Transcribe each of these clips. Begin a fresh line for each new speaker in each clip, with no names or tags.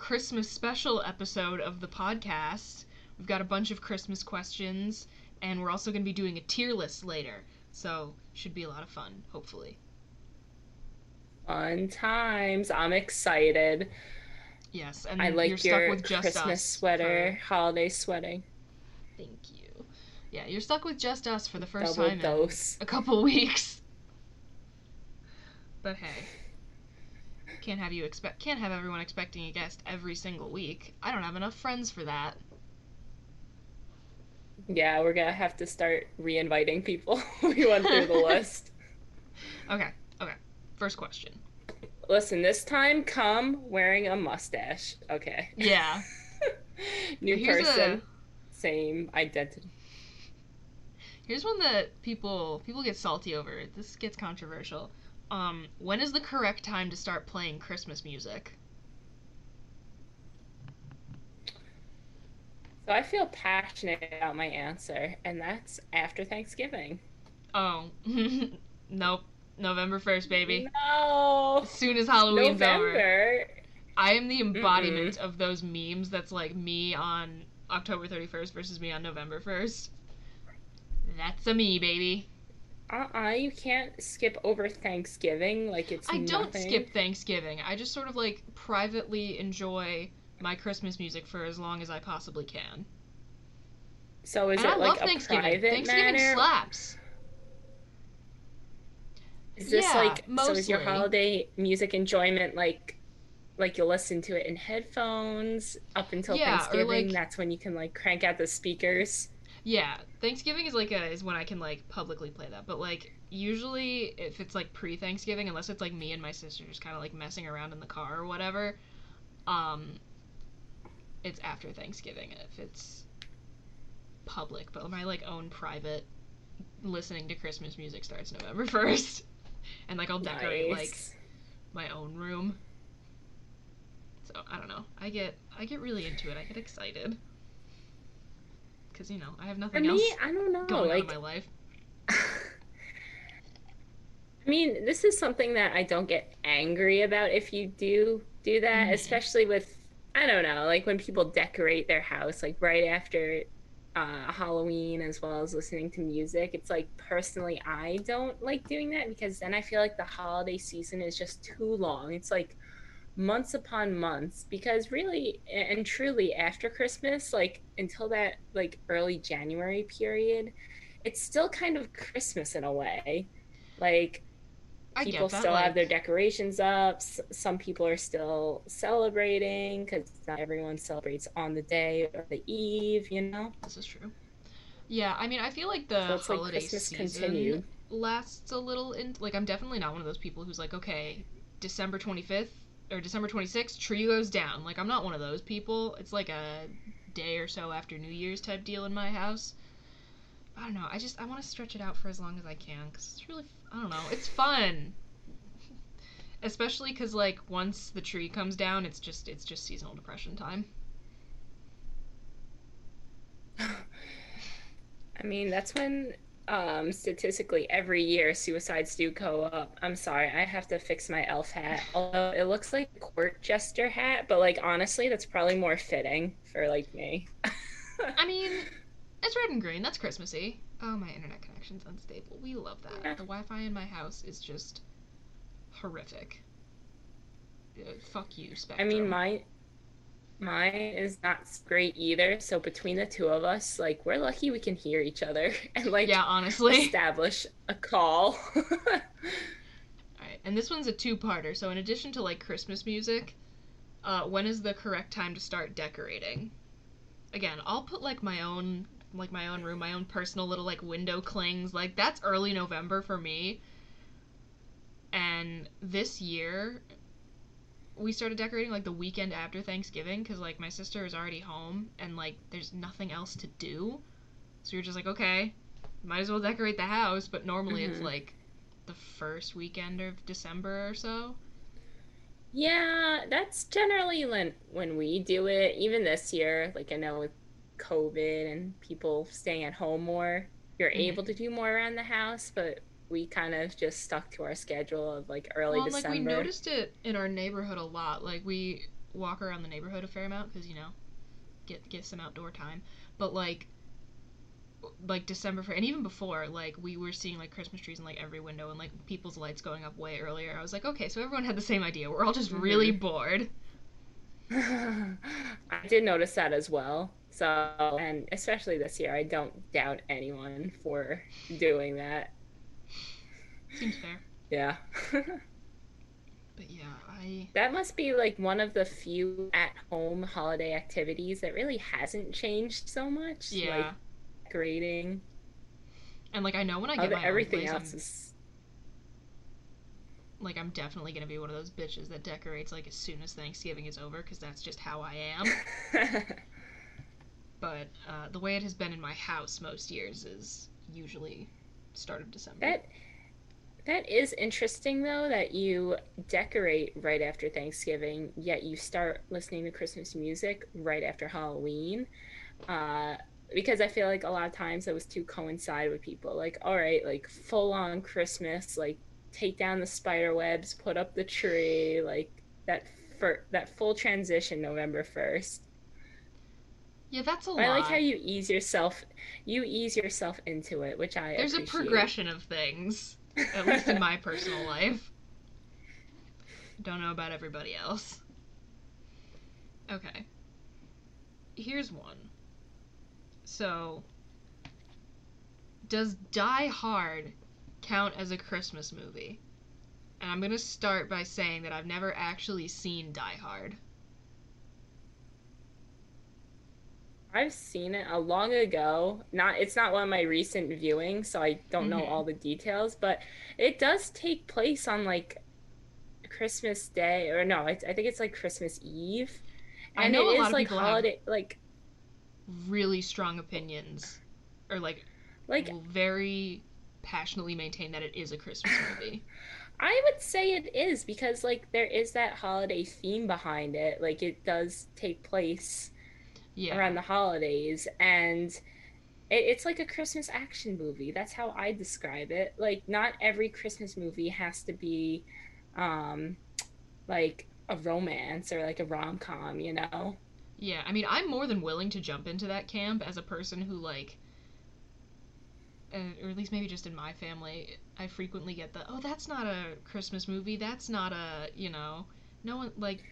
Christmas special episode of the podcast. We've got a bunch of Christmas questions, and we're also going to be doing a tier list later. So, should be a lot of fun, hopefully.
Fun times. I'm excited.
Yes, and
I
you're
like
stuck
your
with just
Christmas sweater,
for-
holiday sweating.
Thank you. Yeah, you're stuck with just us for the first
Double
time in a couple weeks. But hey, can't have you expect can't have everyone expecting a guest every single week. I don't have enough friends for that.
Yeah, we're gonna have to start re-inviting people. we went through the list.
Okay, okay. First question.
Listen, this time come wearing a mustache. Okay.
Yeah.
New
Here's a-
person, same identity.
Here's one that people people get salty over. This gets controversial. Um, when is the correct time to start playing Christmas music?
So I feel passionate about my answer, and that's after Thanksgiving.
Oh, nope. November first, baby.
No.
As soon as Halloween's over.
November.
I am the embodiment of those memes that's like me on October 31st versus me on November 1st. That's a me, baby.
Uh-uh, you can't skip over Thanksgiving like it's
I don't
nothing.
skip Thanksgiving. I just sort of like privately enjoy my Christmas music for as long as I possibly can.
So is
and I
it
love
like a
Thanksgiving.
private
Thanksgiving
matter?
slaps.
Is this
Yeah,
like so is your holiday music enjoyment like like you'll listen to it in headphones up until
Yeah,
Thanksgiving?
like-
That's when you can like crank out the speakers.
Yeah, Thanksgiving is like a, is when I can like publicly play that. But like usually if it's like pre-Thanksgiving, unless it's like me and my sister just kind of like messing around in the car or whatever, um, it's after Thanksgiving if it's public. But my like own private listening to Christmas music starts November first, and like I'll decorate like my own room. So I don't know. I get I get really into it. I get excited. Cause you know I have
For
nothing
me,
else
I don't know.
going on in
Like
my life.
I mean, this is something that I don't get angry about if you do do that,
Mm-hmm.
especially with I don't know, like when people decorate their house like right after uh, Halloween as well as listening to music. It's like personally I don't like doing that because then I feel like the holiday season is just too long. It's like months upon months because really and truly after Christmas, like until that like early January period, it's still kind of Christmas in a way. Like
I
people
that,
still have their decorations up. S- some people are still celebrating because not everyone celebrates on the day or the eve. You know,
This is true. Yeah, I mean, I feel like the
So like
holiday
Christmas
season
continued.
lasts a little. In like, I'm definitely not one of those people who's like, okay, December 25th or December 26th, tree goes down. Like, I'm not one of those people. It's like a day or so after New Year's type deal in my house. I don't know. I just I want to stretch it out for as long as I can because it's really I don't know. It's fun. Especially because like once the tree comes down, it's just it's just seasonal depression time.
I mean that's when um, statistically every year suicides do go up. I'm sorry, I have to fix my elf hat. Although it looks like a court jester hat, but like honestly, that's probably more fitting for like me.
I mean, it's red and green. That's Christmassy. Oh, my internet connection's unstable. We love that.
Yeah.
The Wi-Fi in my house is just horrific. Uh, fuck you, Spectrum.
I mean, mine mine is not great either. So between the two of us, like we're lucky we can hear each other and like
yeah, honestly.
establish a call.
Alright, and this one's a two-parter. So in addition to like Christmas music, uh, when is the correct time to start decorating? Again, I'll put like my own like my own room, my own personal little like window clings. Like that's early November for me. And this year we started decorating like the weekend after Thanksgiving cuz like my sister is already home and like there's nothing else to do. So you're just like, okay, might as well decorate the house, but normally it's
Mhm.
like the first weekend of December or so.
yeah, that's generally when when we do it. Even this year, like I know with COVID and people staying at home more, you're
Mhm.
able to do more around the house, but we kind of just stuck to our schedule of like early December.
well, and, like we noticed it in our neighborhood a lot. Like we walk around the neighborhood a fair amount because you know, get get some outdoor time. But like, like December for and even before, like we were seeing like Christmas trees in like every window and like people's lights going up way earlier. I was like, okay, so everyone had the same idea. We're all just really mm-hmm. bored.
I did notice that as well. So, and especially this year, I don't doubt anyone for doing that.
Seems fair.
Yeah.
But yeah, I
that must be like one of the few at home holiday activities that really hasn't changed so much.
yeah.
Like decorating.
and like I know when I get
Other,
my
everything
own place,
else
I'm,
is.
like I'm definitely gonna be one of those bitches that decorates like as soon as Thanksgiving is over because that's just how I am. but uh, the way it has been in my house most years is usually start of December.
that that is interesting though that you decorate right after Thanksgiving, yet you start listening to Christmas music right after Halloween. Uh, because I feel like a lot of times those two coincide with people. Like, all right, like full on Christmas, like take down the spider webs, put up the tree, like that for that full transition November first.
yeah, that's a
I
lot.
I like how you ease yourself you ease yourself into it, which I
There's a progression of things, at least in my personal life. Don't know about everybody else. Okay. Here's one. So, does Die Hard count as a Christmas movie? And I'm going to start by saying that I've never actually seen Die Hard.
I've seen it a long ago. Not it's not one of my recent viewings, so I don't know
Mhm.
all the details, but it does take place on like Christmas Day or no, it's, I think it's like Christmas Eve.
I
And
know
it
a lot
is
of
like
people have-
holiday like
Really strong opinions. Or, like,
like
very passionately maintain that it is a Christmas movie.
I would say it is because like there is that holiday theme behind it. Like it does take place
Yeah.
around the holidays and it, it's like a christmas action movie that's how i describe it like not every christmas movie has to be um like a romance or like a rom-com you know
Yeah, I mean, I'm more than willing to jump into that camp as a person who, like, uh, or at least maybe just in my family, I frequently get the, oh, that's not a Christmas movie. That's not a, you know, no one, like,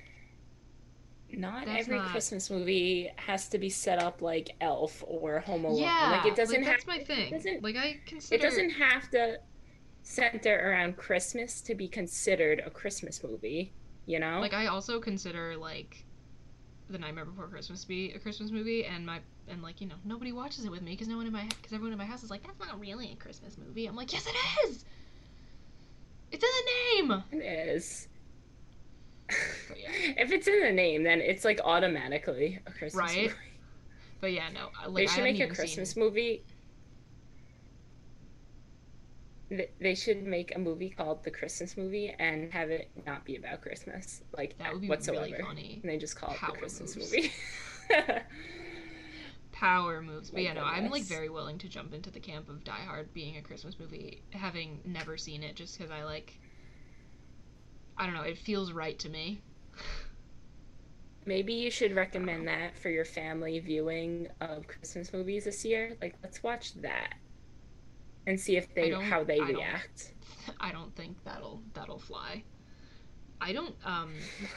not
That's
every
not-
christmas movie has to be set up like elf or home alone
yeah,
like it doesn't
that's
have
my thing.
doesn't-
like, I consider.
it doesn't have to center around christmas to be considered a christmas movie you know
Like, I also consider, like, The Nightmare Before Christmas be a Christmas movie, and my, and, like, you know, nobody watches it with me because no one in my, because everyone in my house is like, that's not really a Christmas movie. I'm like, yes, it is! It's in the name!
it is
But yeah.
if it's in the name then it's like automatically a christmas
Right?
movie
But yeah, no. Like,
they should make a Christmas movie. They should make a movie called The Christmas Movie and have it not be about Christmas, like
That would be
whatsoever.
really funny.
And they just call it
Power
The Christmas
moves.
Movie.
power moves. But
My
yeah, no, I'm like very willing to jump into the camp of Die Hard being a Christmas movie, having never seen it, just because I like. I don't know. It feels right to me.
Maybe you should recommend that for your family viewing of Christmas movies this year. Like, let's watch that. and see if they how they
I don't-
react.
I don't think that'll that'll fly. I don't um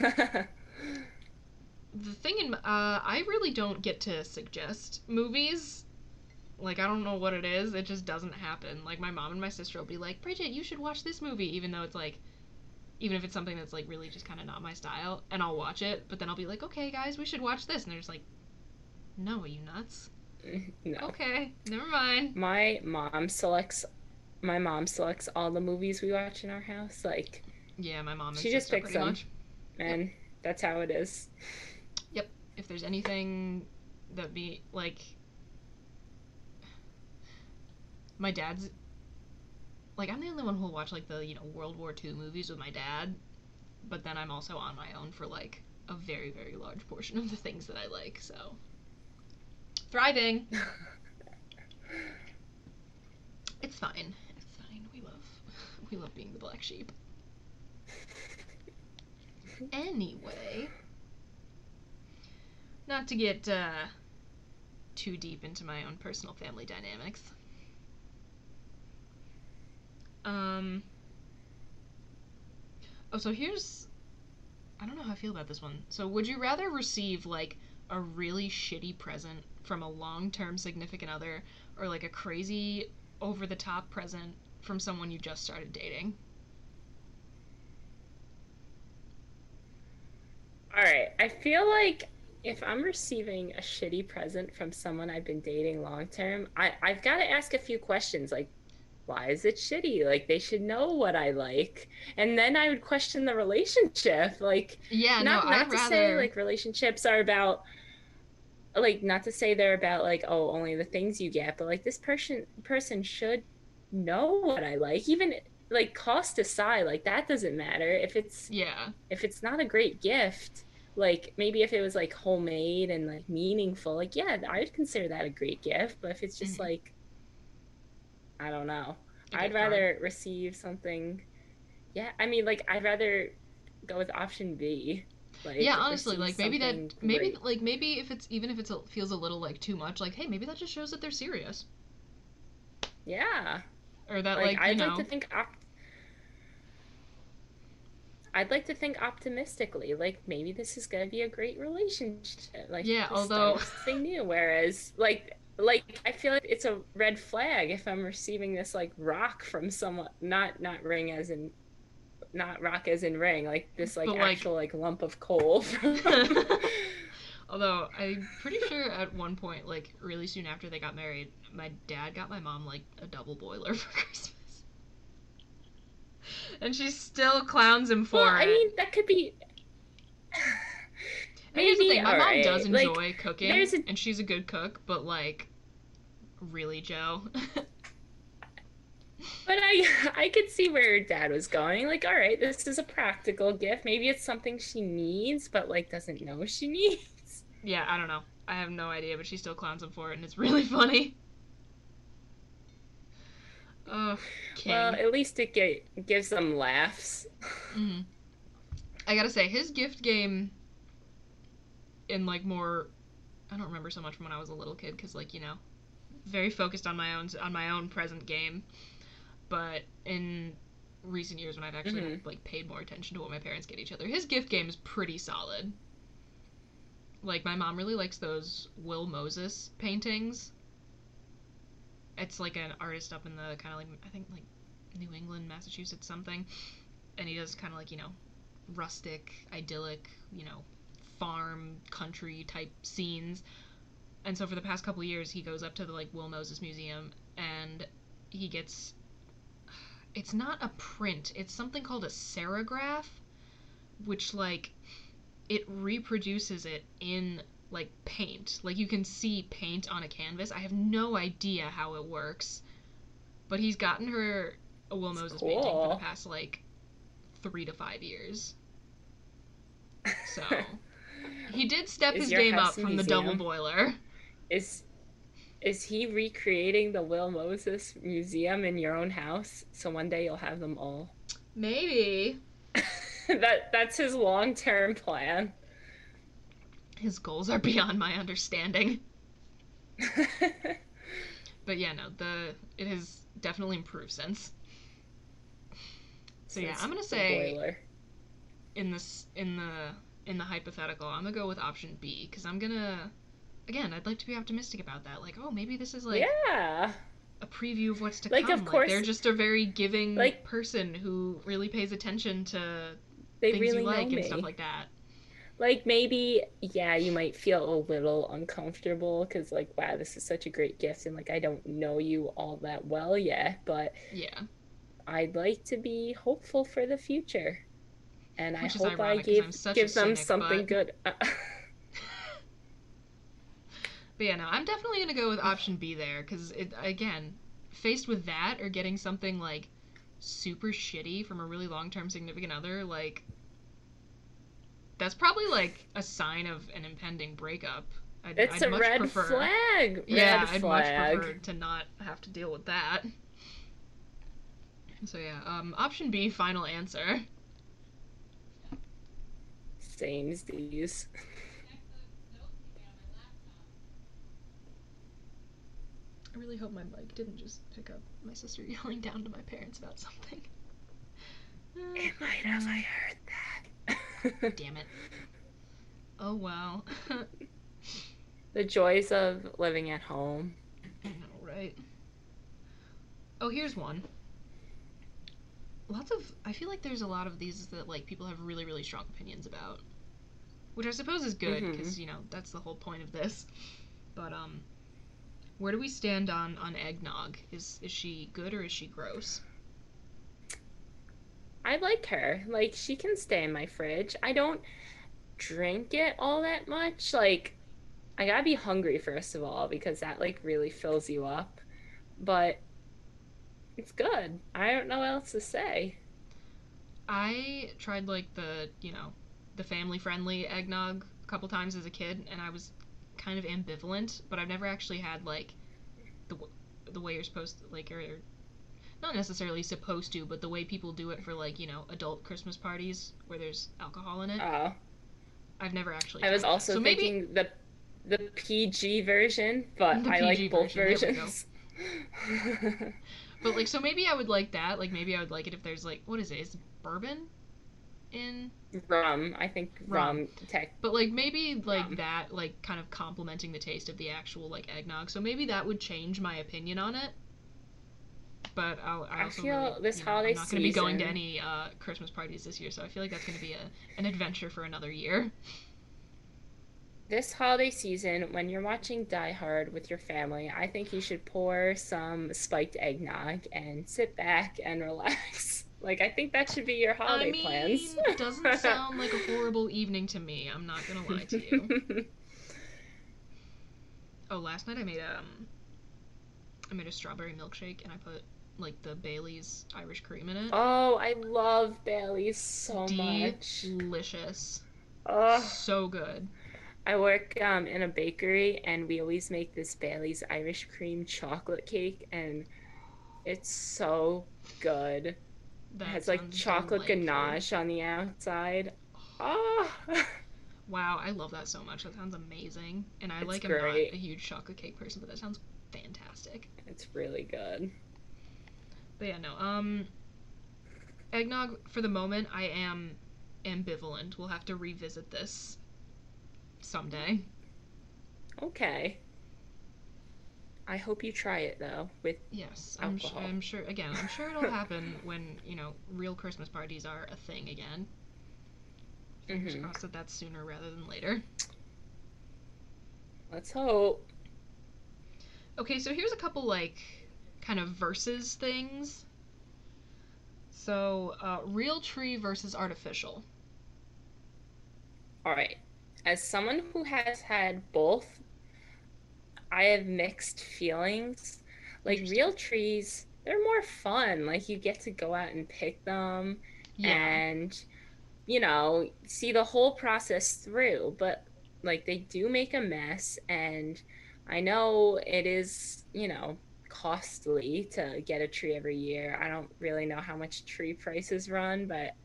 the thing in uh I really don't get to suggest movies. Like I don't know what it is. It just doesn't happen. Like my mom and my sister will be like, "Bridget, you should watch this movie," even though it's like even if it's something that's like really just kind of not my style, and I'll watch it, but then I'll be like, "Okay, guys, we should watch this." And they're just like, "No, are you nuts?"
no.
Okay, never mind.
My mom selects my mom selects all the movies we watch in our house like
Yeah, my mom
She just picks them.
much.
and that's how it is.
Yep. If there's anything that be like my dad's like I'm the only one who'll watch like the, you know, World War II movies with my dad, but then I'm also on my own for like a very, very large portion of the things that I like, so thriving. it's fine. It's fine. We love we love being the black sheep. Anyway, not to get uh, too deep into my own personal family dynamics. Um. Oh, so here's. I don't know how I feel about this one. So, would you rather receive, like, a really shitty present from a long term significant other, or, like, a crazy, over the top present from someone you just started dating?
All right. I feel like if I'm receiving a shitty present from someone I've been dating long term, I I've got to ask a few questions like why is it shitty? Like they should know what I like. And then I would question the relationship. Like
Yeah,
not
no,
not
I'd
to
rather.
say like relationships are about like not to say they're about like oh only the things you get, but like this person person should know what I like. Even like cost aside, like that doesn't matter. If it's
yeah.
if it's not a great gift, like maybe if it was like homemade and like meaningful, like yeah, I'd consider that a great gift. But if it's just
Mhm.
like, I don't know, I'd rather receive something. Yeah, I mean, like I'd rather go with option B. Like,
yeah honestly like maybe that maybe
great.
like maybe if it's even if it feels a little like too much like hey maybe that just shows that they're serious
yeah.
or that
Like,
like,
I'd
know
like to think op- I'd like to think optimistically. Like maybe this is gonna be a great relationship. Like
Yeah, although-
of something new. Whereas like like I feel like it's a red flag if I'm receiving this like rock from someone not not ring as in not rock as in ring like this like
But, like-
actual like lump of coal. from-
although i'm pretty sure at one point like really soon after they got married my dad got my mom like a double boiler for christmas and she still clowns him for
well,
it
I mean that could be.
And here's the
maybe,
thing my mom
alright,
does
like,
enjoy cooking
a-
and she's a good cook but like really joe
But I I could see where her dad was going. Like, all right, this is a practical gift. Maybe it's something she needs, but like doesn't know she needs.
yeah i don't know i have no idea but she still clowns him for it and it's really funny oh king.
Well, at least it get, gives them laughs.
Mhm. I gotta say, his gift game in like more I don't remember so much from when I was a little kid because like, you know, very focused on my own on my own present game. But in recent years when I've actually
Mhm.
like paid more attention to what my parents get each other, his gift game is pretty solid. Like my mom really likes those Will Moses paintings. It's like an artist up in the kind of like I think like New England, Massachusetts something, and he does kind of like you know rustic, idyllic, you know, farm country type scenes. And so for the past couple years, he goes up to the like Will Moses Museum and he gets it's not a print, it's something called a serigraph, which like it reproduces it in like paint. Like you can see paint on a canvas. I have no idea how it works. But he's gotten her a Will
That's
Moses painting for the past like three to five years. So he did step
Is
his game up from the double boiler.
Is is he recreating the Will Moses Museum in your own house? So one day you'll have them all.
Maybe
that that's his long term plan.
his goals are beyond my understanding. but yeah, no, the it has definitely improved since. So yeah, I'm gonna say
boiler.
in this in the in the hypothetical, I'm gonna go with option B because I'm gonna again, I'd like to be optimistic about that. Like, oh, maybe this is like
yeah.
a preview of what's to come.
Like,
come.
of course-
they're just a very giving
like-
person who really pays attention to
They
things
really
you like and stuff like that.
like maybe yeah you might feel a little uncomfortable because like wow this is such a great gift and like i don't know you all that well yet but
Yeah.
i'd like to be hopeful for the future and
Which
i hope i
ironic 'cause
give
I'm such a
give them
cynic,
something
but-
good
But yeah, no, I'm definitely gonna go with option B there because it again, faced with that or getting something like super shitty from a really long-term significant other, like that's probably like a sign of an impending breakup. I'd,
it's
I'd
a red
prefer,
flag
Yeah,
red
I'd
flag.
much prefer to not have to deal with that. So yeah, um, option B, final answer.
As these
I really hope my mic didn't just pick up my sister yelling down to my parents about something.
it might have i heard that
Damn it. Oh well.
the joys of living at home
I know, right? Oh, here's one. Lots of. I feel like there's a lot of these that like people have really, really strong opinions about, which I suppose is good because you know that's the whole point of this. But um, where do we stand on on eggnog? Is is she good or is she gross?
I like her. Like she can stay in my fridge. I don't drink it all that much. Like I gotta be hungry first of all because that like really fills you up. But it's good. I don't know what else to say.
I tried like the you know the family friendly eggnog a couple times as a kid, and I was kind of ambivalent. But I've never actually had like the the way you're supposed to like or, not necessarily supposed to, but the way people do it for like you know adult Christmas parties where there's alcohol in it.
Oh,
I've never actually.
I was also
so maybe
thinking the the PG version, but
The
I
PG
like both
version, there we go.
versions.
But like, so maybe I would like that. Like, maybe I would like it if there's like, what is it? Is bourbon in?
rum, I think
Rum.
rum. Tech.
But like maybe like
Rum.
that, like kind of complementing the taste of the actual like eggnog. So maybe that would change my opinion on it. But I'll, I
I feel
really,
this
you know,
holiday
I'm not going to be going to any uh, Christmas parties this year, so I feel like that's going to be a, an adventure for another year.
This holiday season, when you're watching Die Hard with your family, I think you should pour some spiked eggnog and sit back and relax. Like, I think that should be your holiday
I mean,
plans.
it doesn't sound like a horrible evening to me. I'm not going to lie to you. Oh, last night I made um I made a strawberry milkshake and I put like the Bailey's Irish cream in it.
oh, I love Bailey's so much.
Delicious.
Oh,
So good.
I work um, in a bakery, and we always make this Bailey's Irish cream chocolate cake, and it's so good.
That
has like chocolate
delightful.
ganache on the outside. Oh,
Wow, I love that so much. That sounds amazing. And I
It's
like am not a huge chocolate cake person, but that sounds fantastic.
it's really good.
But yeah, no. Um eggnog for the moment I am ambivalent. We'll have to revisit this someday.
Okay. I hope you try it though. With
Yes, I'm, sh- I'm sure. Again, I'm sure it'll happen when you know real Christmas parties are a thing again. Fingers
Mhm.
crossed that that's sooner rather than later.
let's hope.
Okay, so here's a couple like kind of versus things. So, uh, real tree versus artificial.
All right. As someone who has had both, I have mixed feelings. Like real trees, they're more fun. Like you get to go out and pick them
Yeah.
and you know, see the whole process through, but like they do make a mess and I know it is, you know, costly to get a tree every year. I don't really know how much tree prices run, but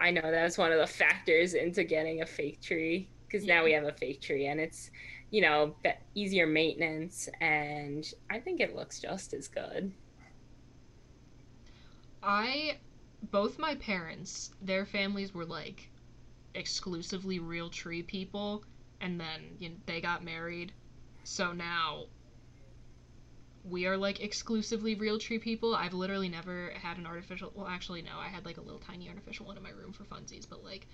I know that's one of the factors into getting a fake tree. because now we have a fake tree and it's you know easier maintenance and i think it looks just as good
I both my parents, their families were like exclusively real tree people and then you know, they got married. So now we are like exclusively real tree people. I've literally never had an artificial well actually no, I had like a little tiny artificial one in my room for funsies, but like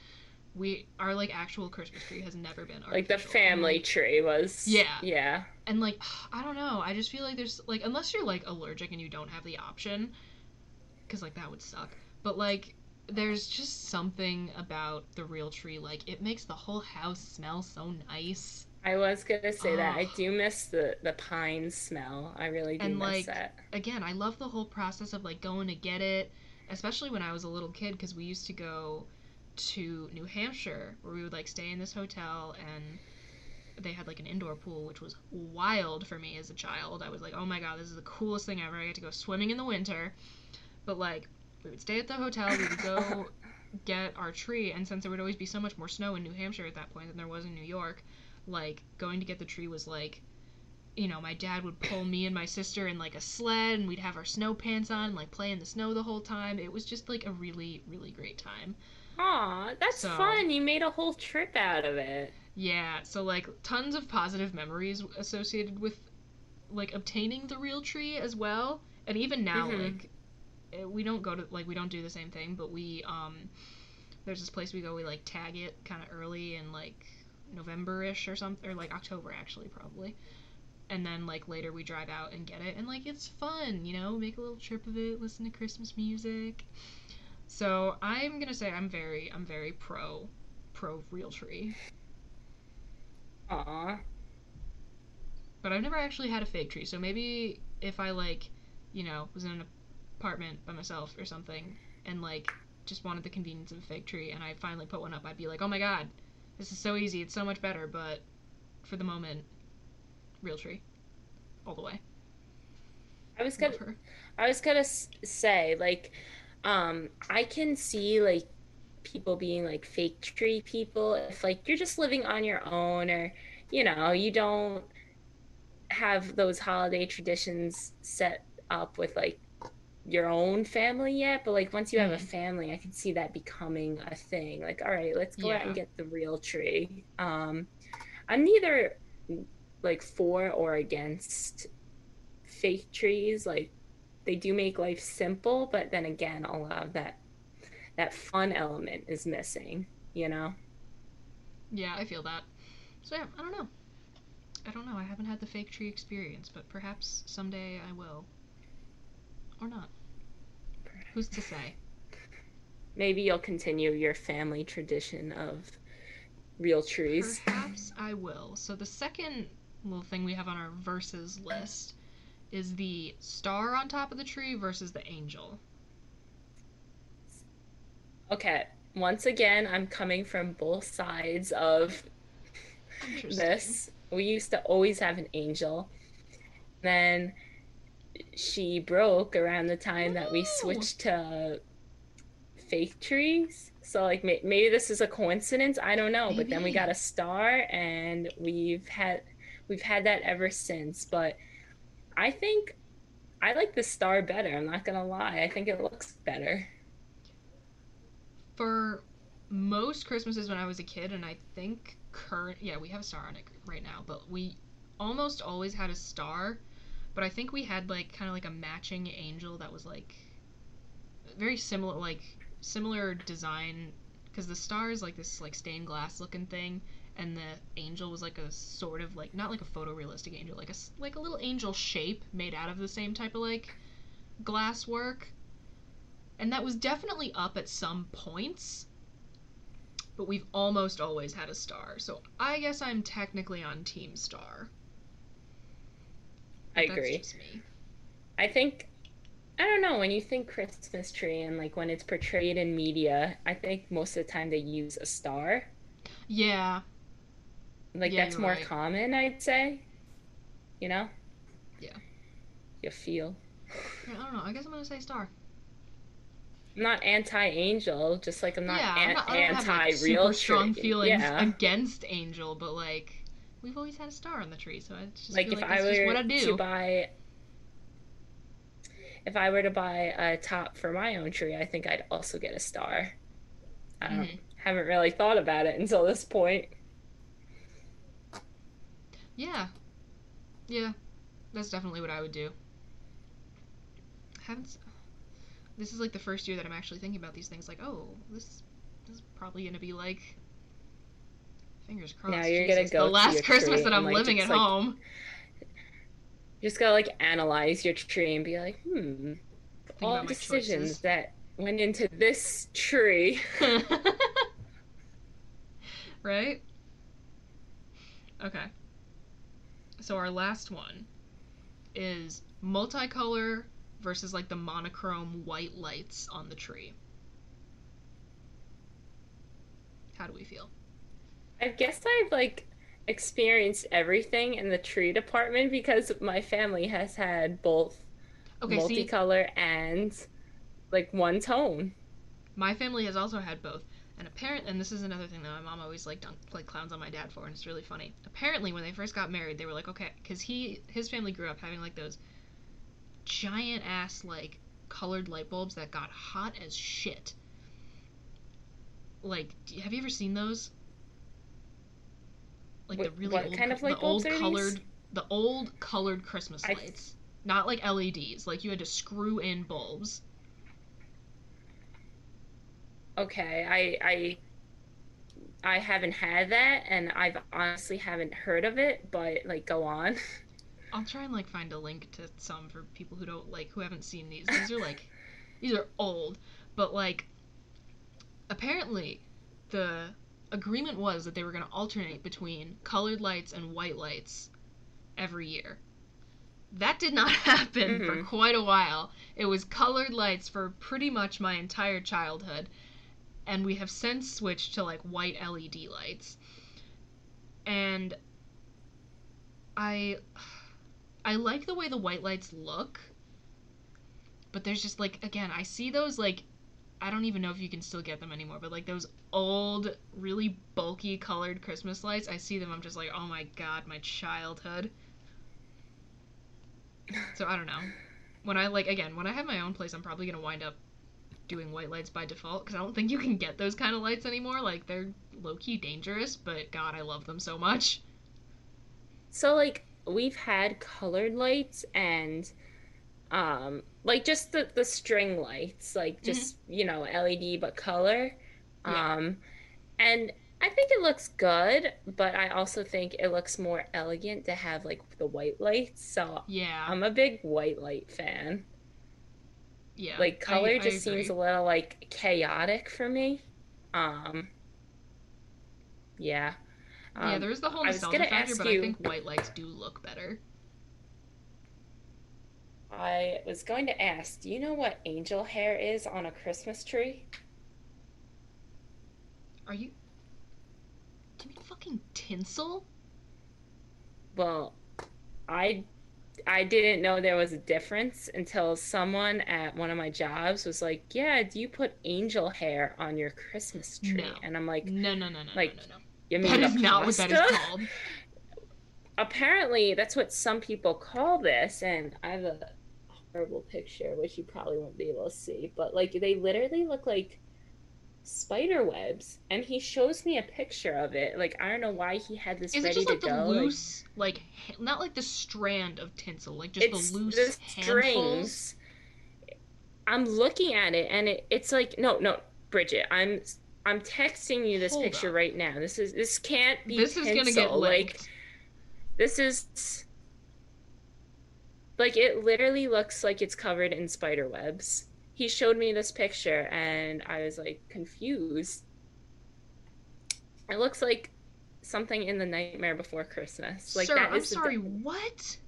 we our like actual Christmas tree has never been artificial.
like the family tree was.
Yeah.
yeah.
And like i don't know. I just feel like there's like unless you're like allergic and you don't have the option because like that would suck. But like there's just something about the real tree like it makes the whole house smell so nice.
I was gonna say that. I do miss the the pine smell. I really do
and
miss
like
that.
again i love the whole process of like going to get it especially when i was a little kid because we used to go to new hampshire where we would like stay in this hotel and they had like an indoor pool which was wild for me as a child i was like oh my god this is the coolest thing ever i get to go swimming in the winter but like we would stay at the hotel we would go get our tree and since there would always be so much more snow in new hampshire at that point than there was in new york like going to get the tree was like you know, my dad would pull me and my sister in like a sled and we'd have our snow pants on and like play in the snow the whole time. It was just like a really, really great time.
Aw, that's
So-
fun you made a whole trip out of it
Yeah, so like tons of positive memories associated with like obtaining the real tree as well. And even now,
Mhm.
like eh, we don't go to like we don't do the same thing, but we um there's this place we go we like tag it kind of early in like November-ish or something or like October actually probably. And then like later we drive out and get it and like it's fun, you know, make a little trip of it, listen to Christmas music. So I'm gonna say I'm very I'm very pro pro real tree.
Aw.
but I've never actually had a fake tree. So maybe if I like, you know, was in an apartment by myself or something and like just wanted the convenience of a fake tree and I finally put one up, I'd be like, "Oh my god. This is so easy. It's so much better." But for the moment, real tree. All the way.
I was gonna, I was gonna say like, um, I can see like people being like fake tree people. If like you're just living on your own or you know you don't have those holiday traditions set up with like your own family yet but like once you have a family i can see that becoming a thing. Like all right let's go out and get the real tree. Um i'm neither like for or against fake trees. Like they do make life simple but then again a lot of that that fun element is missing you know
Yeah, I feel that. So yeah, I don't know. I don't know. I haven't had the fake tree experience, but perhaps someday I will. Or not. Who's to say?
maybe you'll continue your family tradition of real trees
Perhaps I will. So the second little thing we have on our versus list is the star on top of the tree versus the angel.
okay once again i'm coming from both sides of this. We used to always have an angel. Then she broke around the time that we switched to fake trees. So like may- maybe this is a coincidence i don't know but then we got a star and we've had we've had that ever since but i think i like the star better i'm not gonna lie i think it looks better
For most Christmases when I was a kid, and I think current, yeah, we have a star on it right now, but we almost always had a star. But I think we had like kind of like a matching angel that was like very similar, like similar design, because the star is like this like stained glass looking thing, and the angel was like a sort of like not like a photorealistic angel, like a like a little angel shape made out of the same type of like glass work. And that was definitely up at some points but we've almost always had a star. So i guess i'm technically on team star.
I
But that's
agree. I think I don't know when you think Christmas tree and like when it's portrayed in media, I think most of the time they use a star.
yeah
Like
Yeah,
that's more
right.
common, I'd say. You know?
Yeah.
You feel.
i don't know i guess i'm gonna say star
I'm not anti-angel, just like I'm not,
yeah,
an-
I'm not, I don't have, like,
anti-real
super strong feelings
Yeah.
against Angel, but like we've always had a star on the tree, so I just
like if
like
I were
what I do.
to buy if I were to buy a top for my own tree, I think I'd also get a star. I don't
Mhm.
haven't really thought about it until this point.
Yeah. Yeah. That's definitely what I would do. Haven't This is like the first year that I'm actually thinking about these things like, oh, this, this is probably going to be like fingers crossed.
Now you're gonna go
the last Christmas that I'm
like,
living at
like,
home.
You just gotta like analyze your tree and be like, hmm, all decisions
choices.
that went into this tree.
right? Okay. So our last one is multicolor versus like the monochrome white lights on the tree. How do we feel?
I guess I've like experienced everything in the tree department because my family has had both
Okay, see,
multicolor and like one tone.
my family has also had both. And apparent, and this is another thing that my mom always like dunk, like clowns on my dad for, and it's really funny. Apparently, when they first got married, they were like, okay, because he his family grew up having like those giant ass like colored light bulbs that got hot as shit. Like, have you ever seen those? Like the
Wh-
really
what
old,
kind of
the
bulbs
old
are these?
colored, the old colored Christmas
I-
lights, not like LEDs. Like you had to screw in bulbs.
Okay, I I I haven't had that and I've honestly haven't heard of it, but like go on.
I'll try and like find a link to some for people who don't like who haven't seen these. These are like these are old, but like apparently the agreement was that they were going to alternate between colored lights and white lights every year. That did not happen for
Mhm.
quite a while. It was colored lights for pretty much my entire childhood. And we have since switched to like white LED lights. And I I like the way the white lights look. But there's just like again, I see those like I don't even know if you can still get them anymore, but like those old, really bulky colored Christmas lights, I see them, I'm just like, oh my god, my childhood. So I don't know. When I like again, when I have my own place, I'm probably gonna wind up doing white lights by default because I don't think you can get those kind of lights anymore. Like they're low key dangerous, but God, I love them so much.
So like we've had colored lights and um like just the the string lights, like just, you know, LED but color.
Yeah.
Um and I think it looks good, but I also think it looks more elegant to have like the white lights. So
Yeah,
I'm a big white light fan.
Yeah.
Like color
I
just seems a little like chaotic for me. Um yeah.
yeah,
Um,
there's the whole
I was
nostalgia factor,
ask
but I
you-
think white lights do look better.
I was going to ask, do you know what angel hair is on a Christmas tree?
Are you? Do you mean fucking tinsel?
Well, I I didn't know there was a difference until someone at one of my jobs was like, "Yeah, do you put angel hair on your Christmas tree?"
No.
And I'm like,
No, no, no, no,
Like,
no, no, no.
"You mean
That
the
not what that is called.
Apparently, that's what some people call this, and I have a horrible picture which you probably won't be able to see, but like they literally look like spider webs and he shows me a picture of it like i don't know why he had this
Is it
ready
just like
to
the
go
loose, like, not like the strand of tinsel, like just
it's
the loose
the strings. I'm looking at it and it, it's like no no Bridget I'm I'm texting you this
Hold
picture
up.
right now. This is this can't be
This is gonna get
tinsel. like this is like it literally looks like it's covered in spider webs. He showed me this picture and I was like confused. It looks like something in the Nightmare Before Christmas. Like
Sir,
that
I'm
is the-
sorry. What?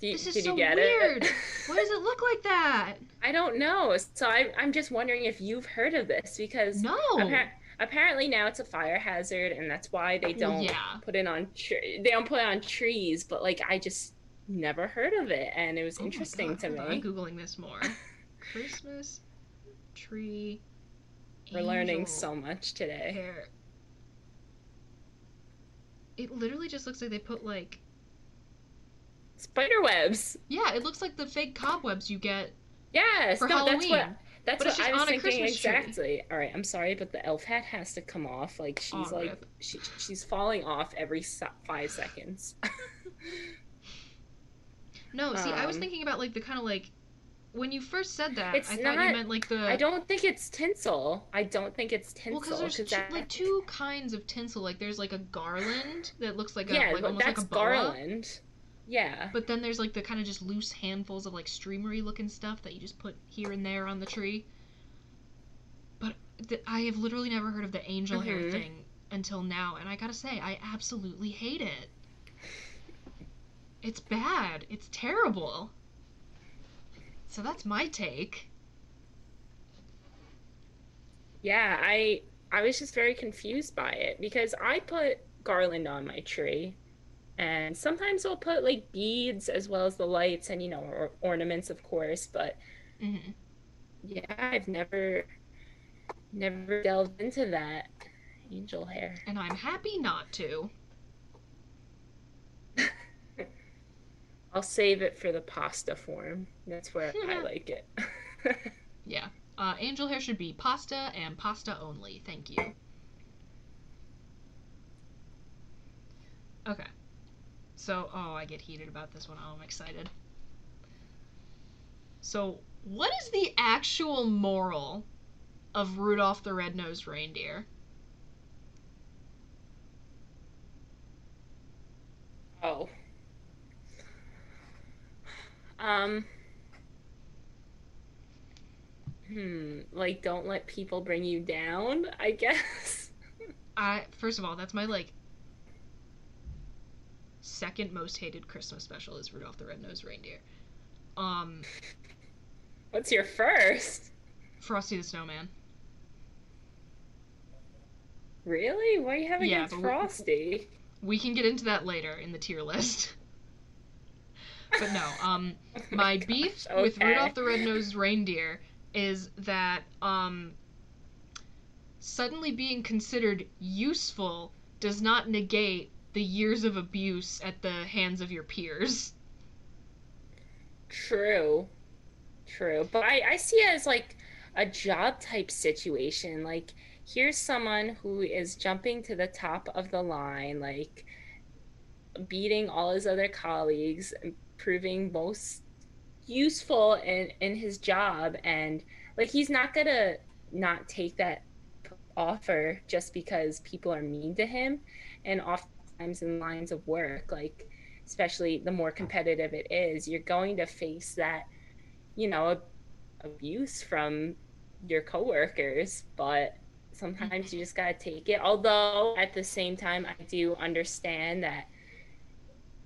You-
This is
did
so
you get
weird.
it?
Why does it look like that?
I don't know. So I, I'm just wondering if you've heard of this because
No.
appar- apparently now it's a fire hazard, and that's why they
mm,
don't
yeah.
put it on. Tre- they don't put it on trees. But like, I just never heard of it, and it was
Oh
interesting to me.
I'm googling this more. Christmas tree.
We're learning so much today.
hair.
Learning so much today.
hair. It literally just looks like they put like
Spider webs.
yeah, it looks like the fake cobwebs you get.
Yes,
For
no, that's what
Halloween.
that's
But
what I was thinking
Christmas tree.
exactly. All right, I'm sorry, but the elf hat has to come off. Like she's
Oh,
like she, she's falling off every five seconds.
No, see, I was
Um,
thinking about like the kind of like when you first said that,
It's
I thought
not-
you meant like the
I don't think it's tinsel. I don't think it's tinsel.
Well, because there's
'cause
two,
that-
like two kinds of tinsel. Like there's like a garland that looks like a
yeah,
like almost
that's
like a boa.
garland. Yeah.
But then there's like the kind of just loose handfuls of like streamery looking stuff that you just put here and there on the tree. But th- I have literally never heard of the angel hair
Mhm.
thing until now, and I gotta say, I absolutely hate it. It's bad. It's terrible. So that's my take.
Yeah, I I was just very confused by it because I put garland on my tree, and sometimes I'll put like beads as well as the lights and you know or, ornaments, of course. But
hmm
yeah, I've never never delved into that angel hair.
And I'm happy not to.
I'll save it for the pasta form. That's where I like it.
Yeah. Uh, angel hair should be pasta and pasta only. Thank you. Okay. So, oh, I get heated about this one. Oh, I'm excited. So, what is the actual moral of Rudolph the Red-Nosed Reindeer?
oh. Um. Hmm. Like, don't let people bring you down. I guess.
I first of all, that's my like second most hated Christmas special is Rudolph the Red-Nosed Reindeer. Um,
What's your first?
Frosty the Snowman.
Really? Why do you having
Yeah, but we-
Frosty?
We can get into that later in the tier list. But no, um, my beef with Rudolph the Red-Nosed Reindeer is that um, suddenly being considered useful does not negate the years of abuse at the hands of your peers.
True. True. But I, I see it as like a job type situation. Like, here's someone who is jumping to the top of the line, like beating all his other colleagues and proving most useful in, in his job. And like, he's not gonna not take that offer just because people are mean to him. And oftentimes in lines of work, like, especially the more competitive it is, you're going to face that, you know, ab- abuse from your coworkers. But sometimes you just gotta take it. Although at the same time, I do understand that,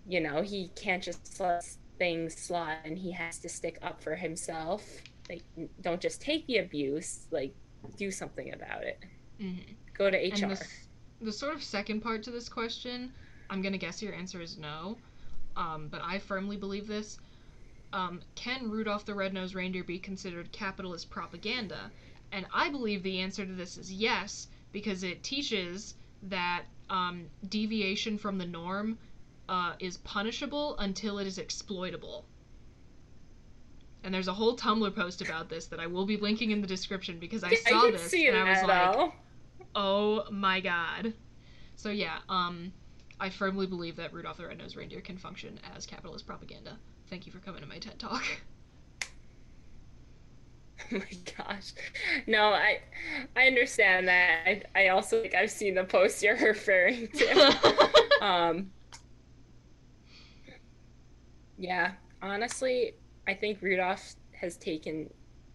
you know, he can't just let things slide and he has to stick up for himself. Like, don't just take the abuse. Like, do something about it.
Mm-hmm.
Go to HR.
The, sort of second part to this question, I'm gonna guess your answer is no, um, but I firmly believe this. Um, can Rudolph the Red-Nosed Reindeer be considered capitalist propaganda? And I believe the answer to this is yes, because it teaches that um, deviation from the norm uh, is punishable until it is exploitable. And there's a whole Tumblr post about this that I will be linking in the description because I
Yeah,
saw
I
this
see
and I was like,
though.
Oh my god. So yeah, um, I firmly believe that Rudolph the Red-Nosed Reindeer can function as capitalist propaganda. Thank you for coming to my TED Talk.
Oh my gosh. No, I I understand that. I, I also think I've seen the post you're referring to. um Yeah, honestly, I think Rudolph has taken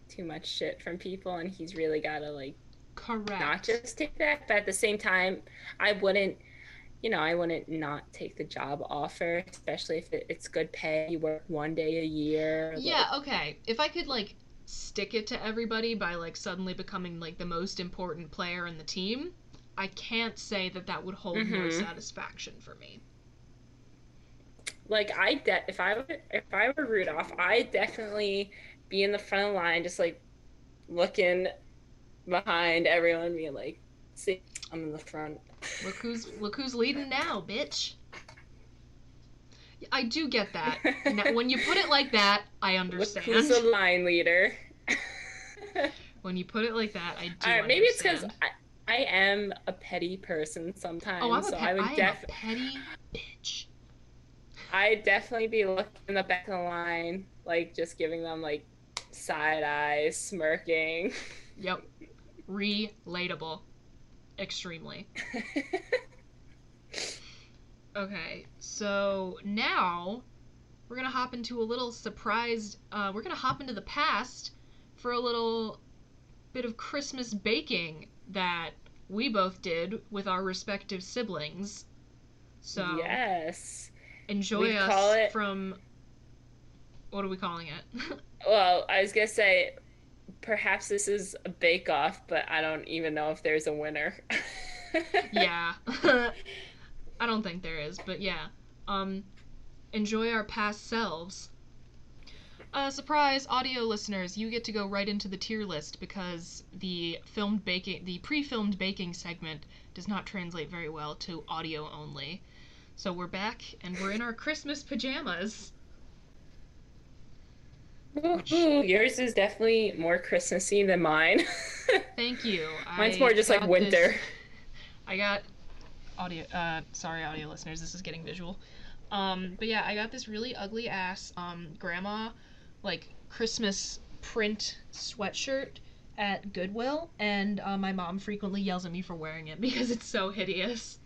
too much shit from people and he's really got to like
Correct.
not just take that, but at the same time, I wouldn't you know, I wouldn't not take the job offer, especially if it, it's good pay. You work one day a year. like-
Yeah, okay. If I could like stick it to everybody by like suddenly becoming like the most important player in the team, I can't say that that would hold more
Mhm.
satisfaction for me.
Like I de- if I were if I were Rudolph, I'd definitely be in the front of the line, just like looking behind everyone, being like, "See, I'm in the front."
Look who's look who's leading now, bitch. I do get that. Now, when you put it like that, I
Look who's the line leader.
When you put it like that, I do.
All right, maybe it's because. I, I am a petty person sometimes.
Oh, I'm a,
so
pe-
I would
I am
def-
a petty bitch.
I'd definitely be looking in the back of the line, like just giving them like side eyes, smirking.
Yep. Relatable. Extremely. Okay, so now we're gonna hop into a little surprised. Uh, we're gonna hop into the past for a little bit of Christmas baking that we both did with our respective siblings. So
yes.
Enjoy
We'd
us
it-
from. What are we calling it?
Well, I was gonna say, perhaps this is a bake off, but I don't even know if there's a winner.
yeah. I don't think there is, but yeah. Um, enjoy our past selves. Uh, surprise, audio listeners, you get to go right into the tier list because the filmed baking, the pre-filmed baking segment does not translate very well to audio only. So we're back and we're in our Christmas pajamas.
Yours is definitely more Christmassy than mine.
Thank you.
Mine's
I
more just like winter.
this- I got audio. Uh, sorry, audio listeners. This is getting visual. Um, but yeah, I got this really ugly ass um grandma, like Christmas print sweatshirt at Goodwill, and uh, my mom frequently yells at me for wearing it because it's so hideous.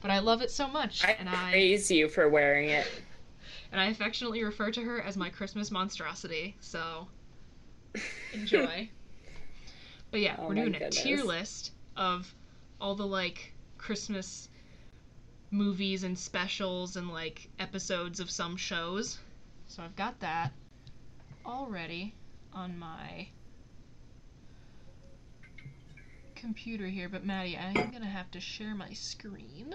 But I love it so much,
I
and I
praise you for wearing it.
and I affectionately refer to her as my Christmas monstrosity. So enjoy. but yeah,
Oh
we're doing a tier list of all the like Christmas movies and specials and like episodes of some shows. So I've got that already on my computer here, but Maddie, I am gonna have to share my screen.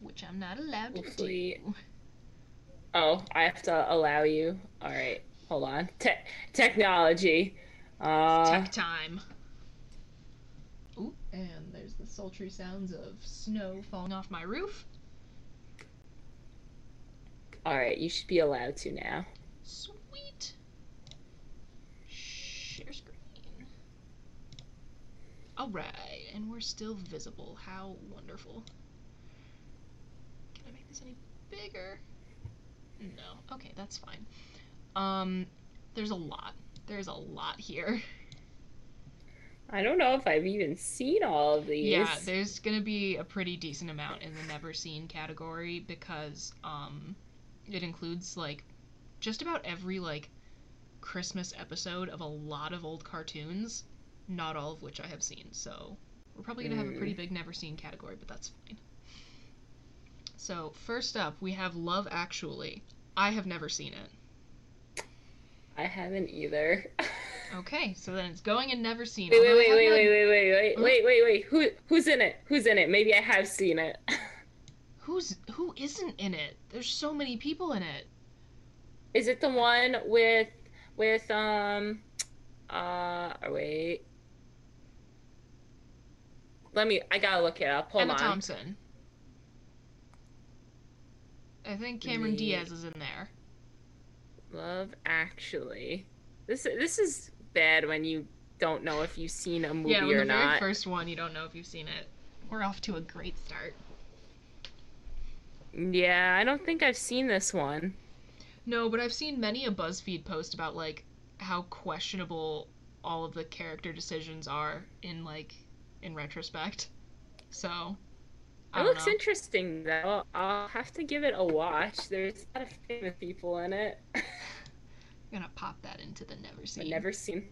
Which I'm not allowed to
Hopefully-
do.
Oh, I have to allow you. All right, hold on. Te- technology. Uh,
Tech time. Ooh, and there's the sultry sounds of snow falling off my roof.
all right, you should be allowed to now.
Sweet. Share screen. Alright, and we're still visible. How wonderful. Can I make this any bigger? No. Okay, that's fine. Um, there's a lot. There's a lot here.
I don't know if I've even seen all of these.
Yeah, there's gonna be a pretty decent amount in the never seen category because um it includes like just about every like Christmas episode of a lot of old cartoons, not all of which I have seen. So we're probably gonna have a pretty big never seen category, but that's fine. So first up, we have Love Actually. I have never seen it.
I haven't either.
Okay, so then it's going in never seen.
Wait, wait, wait, wait, wait, wait, wait, wait, wait, wait, wait. Who, who's in it? Who's in it? Maybe I have seen it.
Who's who isn't in it? There's so many people in it.
Is it the one with, with um, uh, wait. Let me. I gotta look it up. Hold
Emma
on.
Thompson. I think Cameron
Me-
Diaz is in there.
Love Actually. This this is bad when you don't know if you've seen a movie
yeah,
or
the very
not.
first one, you don't know if you've seen it. We're off to a great start.
Yeah, I don't think I've seen this one.
No, but I've seen many a BuzzFeed post about like how questionable all of the character decisions are in like in retrospect. So
It looks
know.
interesting though. I'll have to give it a watch. There's a lot of famous people in it.
I'm gonna pop that into the never seen.
never seen.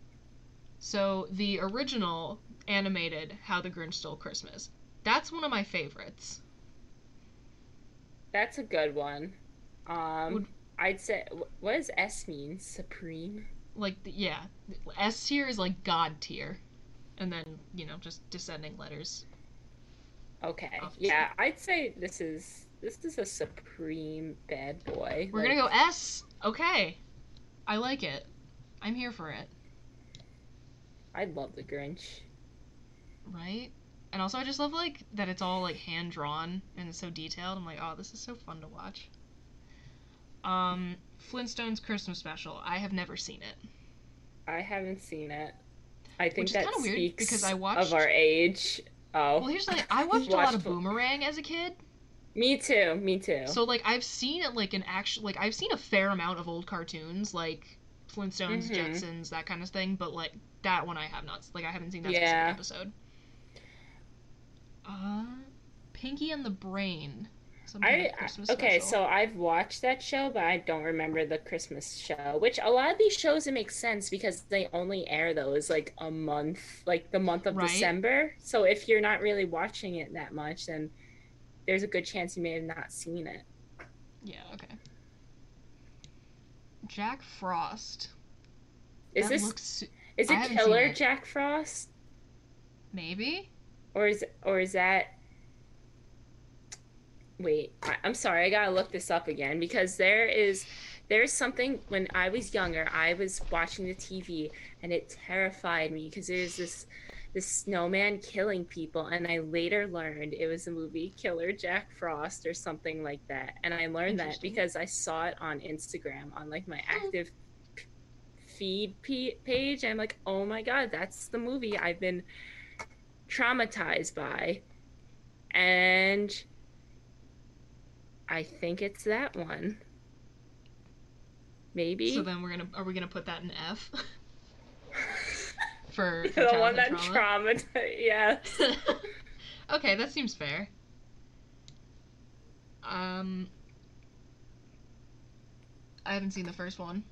So the original animated How the Grinch Stole Christmas. That's one of my favorites.
That's a good one. Um,
Would-
I'd say what does S mean? Supreme.
Like the, yeah, S tier is like God tier, and then you know just descending letters.
Okay.
Obviously.
Yeah, I'd say this is this is a supreme bad boy.
We're
Like,
gonna go S. Okay, I like it. I'm here for it.
I love the Grinch.
right? And also, I just love like that it's all like hand drawn and it's so detailed. I'm like, oh, this is so fun to watch. Um, Flintstones Christmas Special. I have never seen it.
I haven't seen it. I think that speaks
because I
of our age. Oh,
Well, here's the thing. I watched a lot of Boomerang as a kid,
me too. Me too.
so like I've seen it like an actual like I've seen a fair amount of old cartoons like Flintstones,
Mhm.
Jetsons, that kind of thing. But like that one, I have not like I haven't seen that
Yeah.
specific episode. Uh, Pinky and the Brain. Some
I
kind of Christmas
okay,
special.
so I've watched that show, but I don't remember the Christmas show. Which a lot of these shows it makes sense because they only air those like a month, like the month of
Right.
December. So if you're not really watching it that much, then there's a good chance you may have not seen it.
Yeah, okay. Jack Frost.
Is
That
this
looks
is it Killer. Jack Frost
maybe?
or is or is that? Wait, I, I'm sorry. I gotta look this up again because there is there's something when I was younger. I was watching the TV and it terrified me because there's this this snowman killing people, and I later learned it was the movie Killer Jack Frost or something like that. And I learned that because I saw it on Instagram on like my oh. active feed p- page. I'm like, oh my god, that's the movie I've been traumatized by. And I think it's that one. Maybe.
So then we're gonna are we gonna put that in F? for, for
the one that
childhood
traumatized. Yes.
trauma? okay, that seems fair. Um, I haven't seen the first one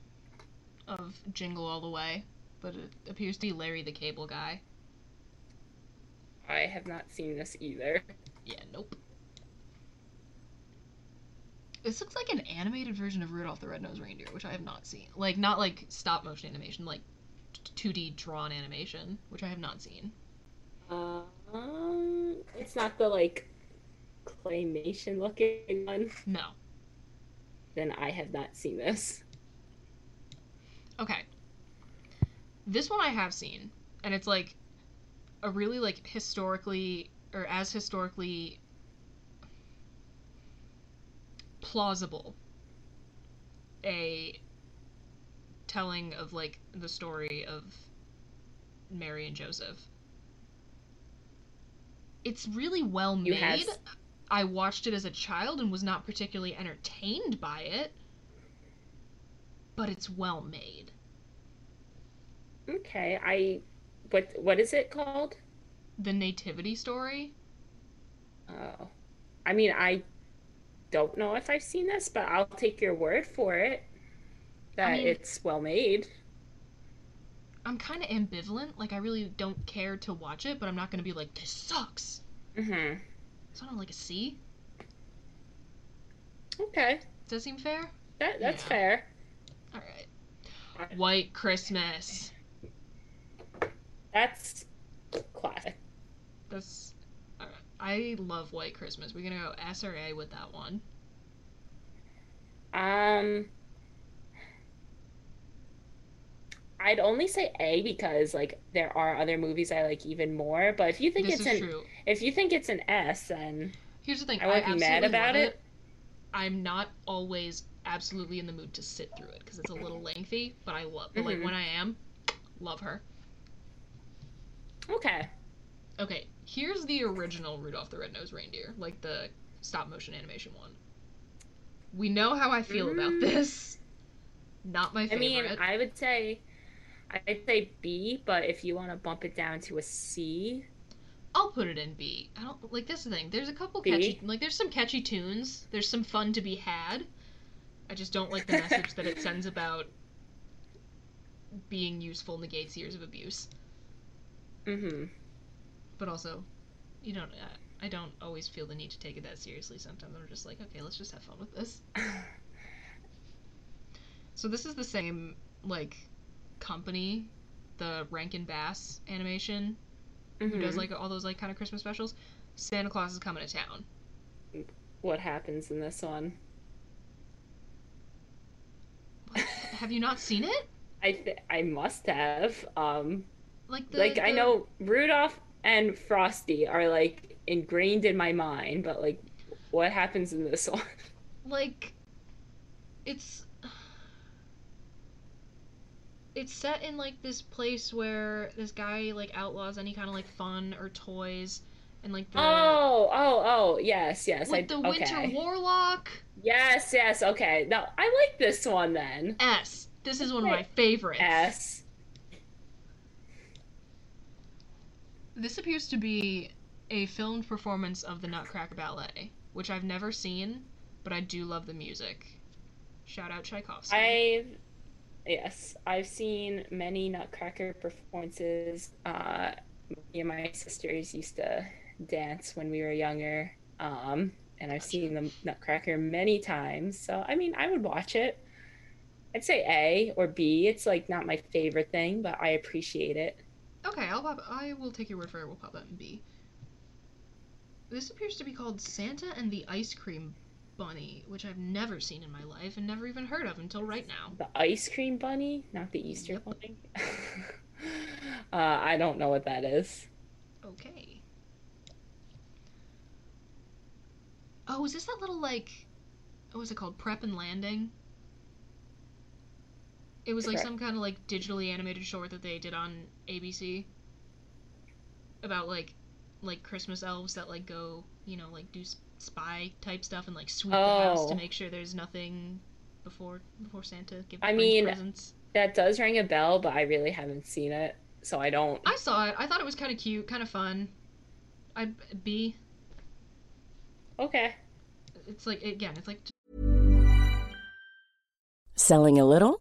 of Jingle All the Way, but it appears to be Larry the Cable Guy.
I have not seen this either.
Yeah, nope. This looks like an animated version of Rudolph the Red-Nosed Reindeer, which I have not seen. Like, not like stop motion animation, like 2D drawn animation, which I have not seen.
Um, it's not the like claymation looking one.
No.
Then I have not seen this.
Okay. This one I have seen, and it's like a really like historically or as historically plausible a telling of like the story of Mary and Joseph. It's really well made.
have-
I watched it as a child and was not particularly entertained by it, but it's well made.
Okay, I. What what is it called?
The nativity story?
Oh, I mean I don't know if I've seen this, but I'll take your word for it that
mean-
it's well made.
I'm kind of ambivalent. Like, I really don't care to watch it, but I'm not going to be like, this sucks.
Mm hmm.
It's not like a C.
Okay,
Does that seem fair?
that that's
Yeah.
fair.
Alright. White Christmas.
That's classic.
That's. I love White Christmas. We're going to go SRA with that one.
Um, I'd only say A because like there are other movies I like even more. But if you think
this
it's an
true.
if you think it's an S, then
Here's the thing
I won't be mad about
love
it.
I'm not always absolutely in the mood to sit through it because it's a little lengthy, but I love. But like when I am, love her.
okay.
Okay, here's the original Rudolph the Red-Nosed Reindeer, like the stop motion animation one. We know how I feel about
Mm.
this. Not my favorite.
I mean, I would say I'd say B, but if you want to bump it down to a C,
I'll put it in B. I don't like this the thing. There's a couple
B?
catchy like there's some catchy tunes. There's some fun to be had. I just don't like the message that it sends about being useful negates years of abuse.
mm-hmm.
But also, you don't I, I don't always feel the need to take it that seriously. Sometimes I'm just like, okay, let's just have fun with this. So this is the same like company, the Rankin Bass animation, who does
Mm-hmm.
like all those like kind of Christmas specials. Santa Claus is coming to town.
what happens in this one?
What? have you not seen it?
I th- I must have. Um,
Like the
like I know Rudolph and Frosty are like ingrained in my mind, but like what happens in this one?
like it's it's set in like this place where this guy like outlaws any kind of like fun or toys and like the
Oh, oh, oh, yes, yes. Like
the winter
okay.
warlock
Yes, yes, okay. No, I like this one then.
S. This is one of my favorites.
S.
This appears to be a filmed performance of the Nutcracker Ballet, which I've never seen, but I do love the music. Shout out Tchaikovsky.
I've yes, I've seen many Nutcracker performances. Uh, me and my sisters used to dance when we were younger, um, and I've seen the Nutcracker many times. So I mean, I would watch it. I'd say A or B. It's like not my favorite thing, but I appreciate it.
Okay, I'll pop. I will take your word for it. We'll pop that in B. This appears to be called Santa and the Ice Cream Bunny, which I've never seen in my life and never even heard of until right now.
The ice cream bunny, not the Easter bunny. uh, I don't know what that is.
Okay. Oh, is this that little like, what was it called? Prep and Landing. It was like
Prep.
some kind of like digitally animated short that they did on ABC. About like, like Christmas elves that like go, you know, like do spy type stuff and like sweep the house to
Oh.
make sure there's nothing before before Santa gives
I mean,
presents.
That does ring a bell, but I really haven't seen it, so I don't.
I saw it. I thought it was kind of cute, kind of fun. I B.
Okay.
It's like again, it's like
Selling a little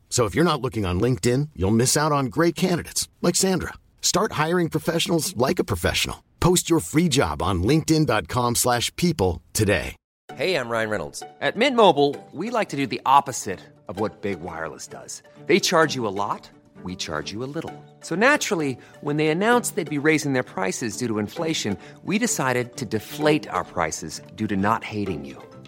So if you're not looking on LinkedIn, you'll miss out on great candidates like Sandra. Start hiring professionals like a professional. Post your free job on linkedin.com/people today.
Hey, I'm Ryan Reynolds. At Mint Mobile, we like to do the opposite of what Big Wireless does. They charge you a lot, we charge you a little. So naturally, when they announced they'd be raising their prices due to inflation, we decided to deflate our prices due to not hating you.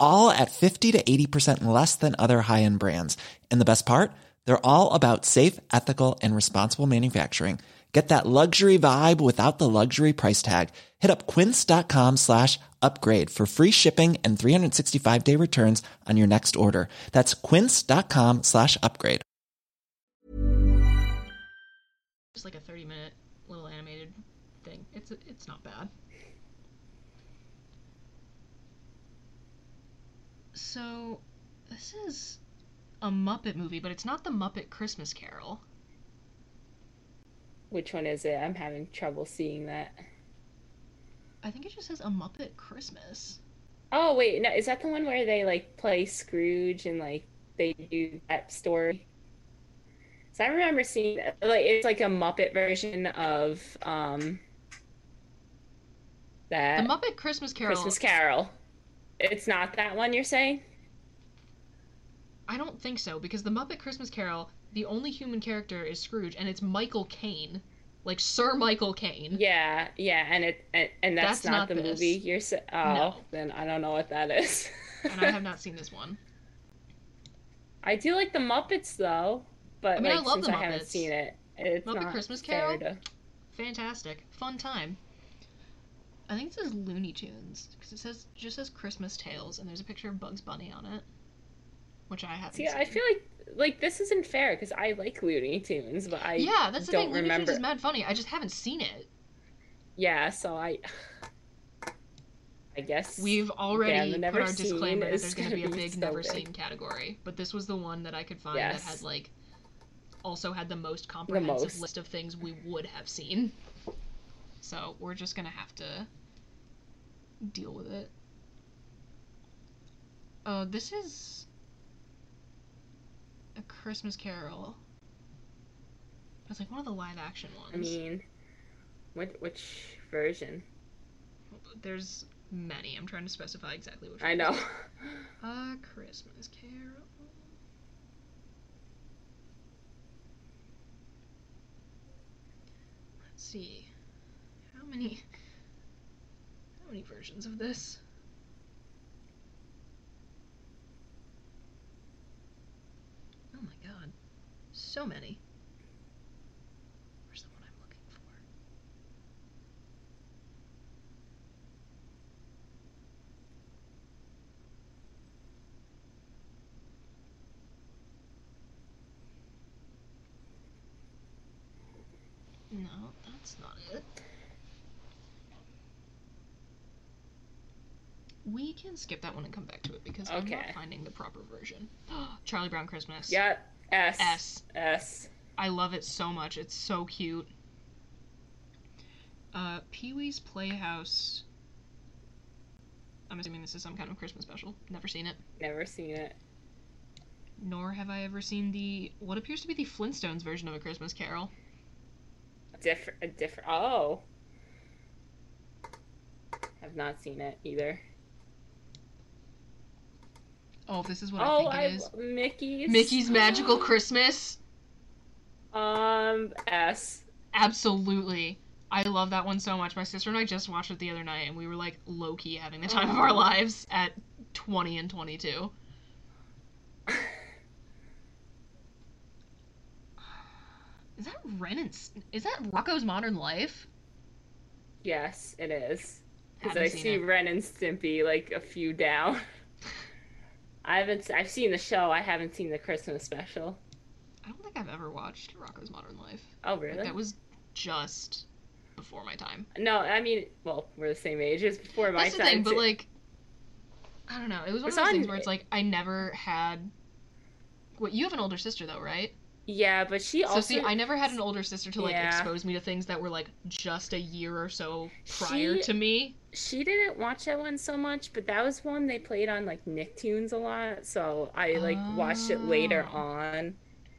all at 50 to 80% less than other high end brands. And the best part? They're all about safe, ethical, and responsible manufacturing. Get that luxury vibe without the luxury price tag. Hit up quince.com slash upgrade for free shipping and 365 day returns on your next order. That's quince.com slash upgrade.
just like a 30 minute little animated thing. It's it's not bad. So, this is a Muppet movie, but it's not the Muppet Christmas Carol.
Which one is it? I'm having trouble seeing that.
I think it just says a Muppet Christmas.
Oh wait, no, is that the one where they like play Scrooge and like they do that story? So I remember seeing like it's like a Muppet version of um
The Muppet Christmas Carol.
Christmas Carol. It's not that one you're saying?
I don't think so because the Muppet Christmas Carol, the only human character is Scrooge, and it's Michael Caine. like Sir Michael Caine.
Yeah, yeah, and it and, and that's,
That's
not,
not
the
this.
movie you're saying. oh,
No.
then I don't know what that is.
and I have not seen this one.
I do like the Muppets though, but
I mean, I love
since
the
I haven't seen it, it's
Muppet Christmas Carol?
to-
Fantastic, fun time. I think it says Looney Tunes because it says just says Christmas Tales, and there's a picture of Bugs Bunny on it, which I haven't.
See,
seen.
I feel like like this isn't fair because I like Looney Tunes, but I
yeah, that's the
don't
thing. Looney
remember.
Tunes is mad funny. I just haven't seen it.
Yeah, so I I guess
We've already
Yeah, the
put our
seen
disclaimer that there's going to be a big
so
never
big.
seen category, but this was the one that I could find
Yes.
that had like also had the most comprehensive
most.
list of things we would have seen. So we're just gonna have to deal with it. Oh, this is a Christmas Carol. It's like one of the live action ones.
I mean, what which version?
there's many. I'm trying to specify exactly which.
I
one.
know.
A Christmas Carol. Let's see. How many how many versions of this? Oh my god. So many. Where's the one I'm looking for? No, that's not it. We can skip that one and come back to it because I'm not finding the proper version. Charlie Brown Christmas.
Yeah, S.
S.
S.
I love it so much. It's so cute. Uh, Pee Wee's Playhouse. I'm assuming this is some kind of Christmas special. Never seen it.
Never seen it.
Nor have I ever seen the what appears to be the Flintstones version of A Christmas Carol.
Different. A different. Oh. I've not seen it either.
Oh, this is what I
oh,
think it
I
is.
Mickey's.
Mickey's Magical Christmas.
Um, S.
Absolutely. I love that one so much. My sister and I just watched it the other night, and we were like low key having the time of our lives at 20 and 22. Is that Ren and S- is that Rocko's Modern Life?
Yes, it is. Because I see
it.
Ren and Stimpy like a few down. I haven't. I've seen the show. I haven't seen the Christmas special.
I don't think I've ever watched Rocko's Modern Life.
Oh,
Like,
really?
that was just before my time.
No, I mean, well, we're the same age. It was before my
That's the
time.
thing, but like, I don't know. It was one
It's
of those
on-
things where it's like I never had. What you have an older sister though, right?
yeah, but she also.
so see, I never had an older sister to like
Yeah.
expose me to things that were like just a year or so prior
She-
to me.
She didn't watch that one so much, but that was one they played on like Nicktoons a lot. So I like watched it later
Oh.
on.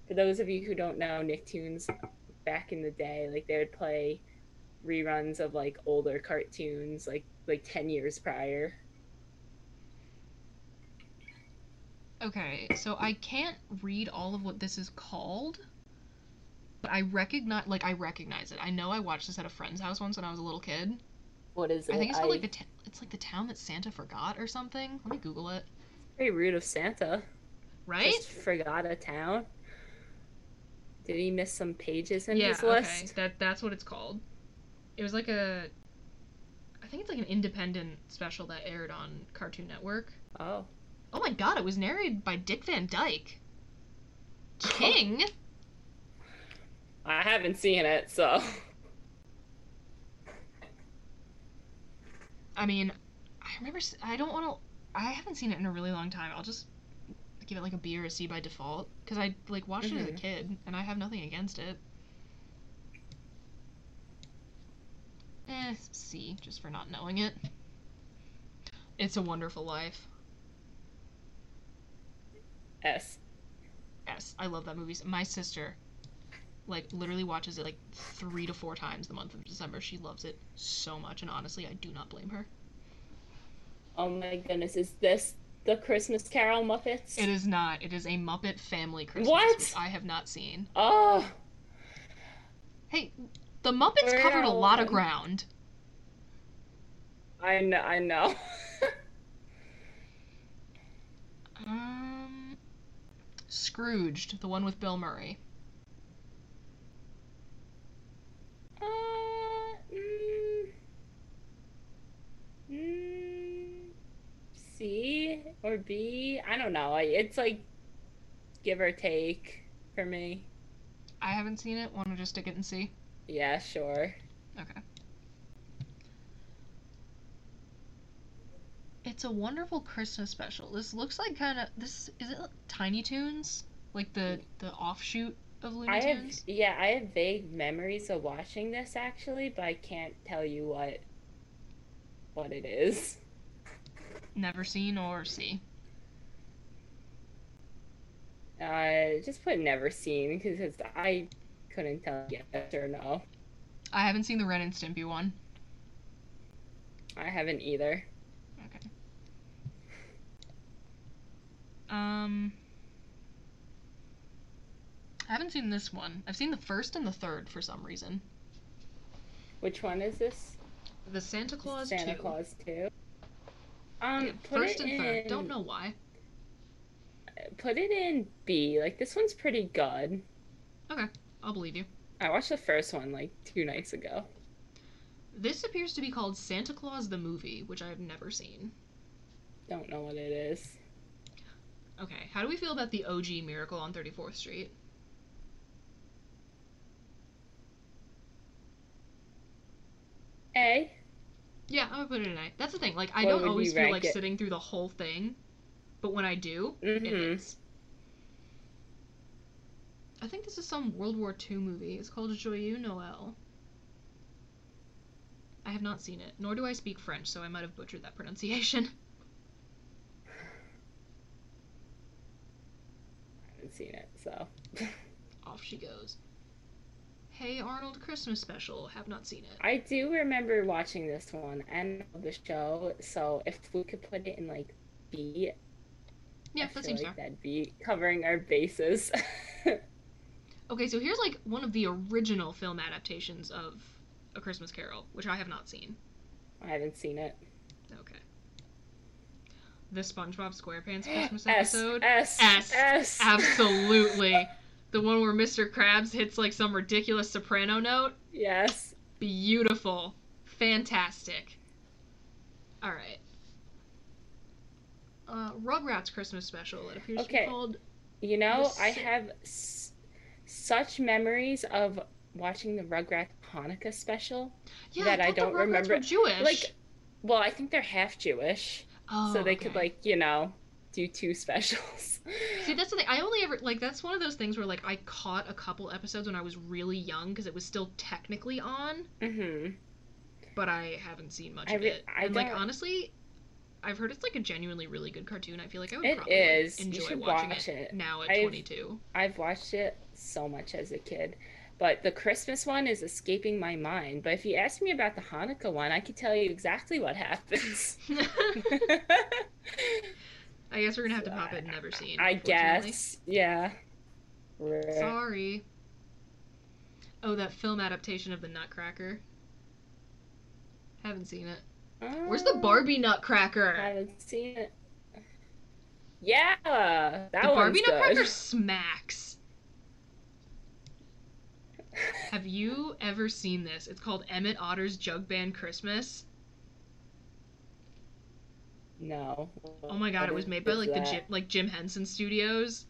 For those of you who don't know, Nicktoons back in the day, like they would play reruns of like older cartoons, like like ten years prior.
Okay, so I can't read all of what this is called, but I recognize like I recognize it. I know I watched this at a friend's house once when I was a little kid.
What is it?
I think it's called like the t- it's like the town that Santa forgot or something. Let me Google it.
very rude of Santa.
Right?
Just forgot a town. Did he miss some pages in
yeah,
his
okay.
list?
That that's what it's called. It was like a I think it's like an independent special that aired on Cartoon Network.
Oh.
Oh my god, it was narrated by Dick Van Dyke. King?
I haven't seen it, so
mean, I remember I don't want to I haven't seen it in a really long time. I'll just give it like a B or a C by default cuz I like watched it as a
Mhm.
kid and I have nothing against it. Eh, C just for not knowing it. It's a Wonderful Life.
S.
S. I love that movie. My sister, like, literally watches it like three to four times the month of December. She loves it so much, and honestly, I do not blame her.
Oh my goodness, is this the Christmas Carol Muppets?
It is not. It is a Muppet Family Christmas,
What?
I have not seen.
Oh,
Hey, The Muppets
We're
covered a lot of ground.
I know. I know.
Um, Scrooged, the one with Bill Murray.
C or B? I don't know. It's like give or take for me.
I haven't seen it. Want to just stick it and see?
Yeah, sure.
Okay. It's a wonderful Christmas special. This looks like kind of this is it Tiny Toons, like the the offshoot of Looney
I have
Tunes.
yeah, I have vague memories of watching this actually, but I can't tell you what what it is.
Never seen or see.
Uh, just put never seen because I couldn't tell yes or no.
I haven't seen the Ren and Stimpy one.
I haven't either.
Okay. Um, I haven't seen this one. I've seen the first and the third for some reason.
Which one is this?
The Santa Claus
Santa
2.
Claus two. Um,
Yeah, first and third.
in-
Don't know why.
Put it in B. Like this one's pretty good.
Okay, I'll believe you.
I watched the first one like two nights ago.
This appears to be called Santa Claus the movie, which I have never seen.
Don't know what it is.
Okay, how do we feel about the OG Miracle on 34th Street?
A.
Yeah, I would put it in A. That's the thing. Like, I
What
don't always feel like
it?
sitting through the whole thing, but when I do, it
Mhm.
hits. I think this is some World War II movie. It's called Joyeux Noël. I have not seen it, nor do I speak French, so I might have butchered that pronunciation.
I haven't seen it, so.
Off she goes. Hey Arnold Christmas special. Have not seen it.
I do remember watching this one and the show. So if we could put it in like B,
Yeah,
I
that seems
like
fair.
that'd be covering our bases.
Okay, so here's like one of the original film adaptations of A Christmas Carol, which I have not seen.
I haven't seen it.
Okay. The SpongeBob SquarePants Christmas
S,
episode.
S,
S.
S.
Absolutely. the one where Mr. Krabs hits like some ridiculous soprano note.
Yes.
Beautiful. Fantastic. All right. Uh, Rugrats Christmas special. It appears to
Okay.
be called.
You know, I have s- such memories of watching the Rugrats Hanukkah special
Yeah,
that I
the
don't remember.
Jewish.
Like, well, I think they're half Jewish,
oh,
so they could like you know do two specials.
See, that's the thing. I only ever like that's one of those things where like I caught a couple episodes when I was really young because it was still technically on,
hmm
but I haven't seen much
I
of
re-
it.
I
and like honestly, I've heard it's like a genuinely really good cartoon. I feel like I would
It
probably like,
is. You
enjoy
should
watching
watch
it,
it.
now at
I've-
22.
I've watched it so much as a kid. But the Christmas one is escaping my mind. But if you ask me about the Hanukkah one, I could tell you exactly what happens.
I guess we're gonna have to pop it and never seen.
I guess. Yeah.
Sorry. Oh, that film adaptation of the Nutcracker. Haven't seen it. Where's the
Oh,
Barbie Nutcracker?
I haven't seen it. Yeah, that
the Barbie
good.
Nutcracker smacks. Have you ever seen this? It's called Emmett Otter's Jug Band Christmas.
No.
Oh my god, it was made by like the? Jim, like Jim Henson Studios,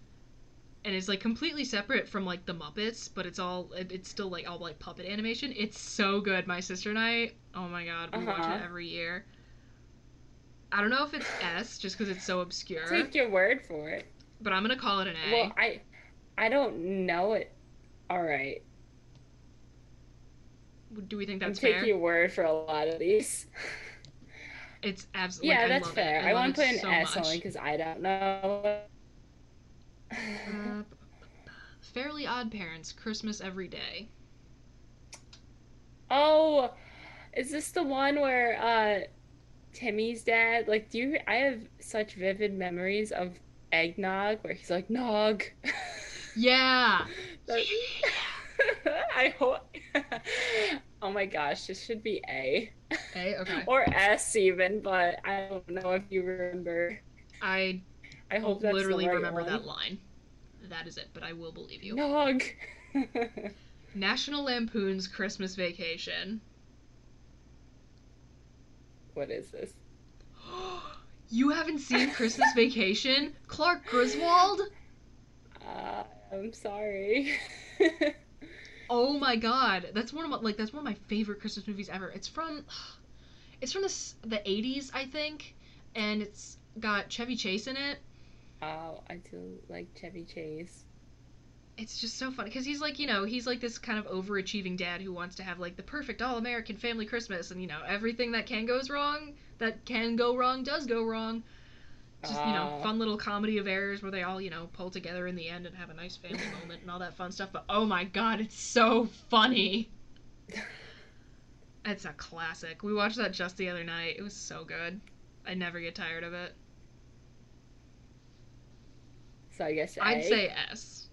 and it's like completely separate from like the Muppets, but it's all it- it's still like all like puppet animation. It's so good. My sister and I, oh my god, we watch
Uh-huh.
it every year. I don't know if it's S just because it's so obscure,
Take your word for it.
but I'm gonna call it an A.
Well, I, I don't know it. All right,
Do we think that's
I'm
fair?
your word for a lot of these.
It's absolutely
yeah,
like, I
that's fair. I,
love
want to put an
so
S
much.
only because I don't know.
Uh, Fairly Odd Parents, Christmas Every Day.
Oh, is this the one where uh Timmy's dad like do you I have such vivid memories of eggnog where he's like nog.
Yeah.
I hope. oh my gosh, this should be A.
A, okay.
or S even, but I don't know if you remember.
I
I hope
literally
right
remember
one.
that line. That is it, but I will believe you.
Nog.
National Lampoon's Christmas Vacation.
what is this?
You haven't seen Christmas Vacation? Clark Griswold?
Uh, I'm sorry.
Oh my god, that's one of my like that's one of my favorite Christmas movies ever. It's from it's from the the 80s, I think, and it's got Chevy Chase in it.
oh, I do like Chevy Chase.
It's just so funny because he's like, you know, he's like this kind of overachieving dad who wants to have like the perfect all-American family Christmas, and you know, everything that can goes wrong, that can go wrong, does go wrong. Just you know,
Oh.
fun little comedy of errors where they all you know pull together in the end and have a nice family moment and all that fun stuff. But oh my god, it's so funny. It's a classic. We watched that just the other night. It was so good. I never get tired of it.
So I guess.
I'd say S.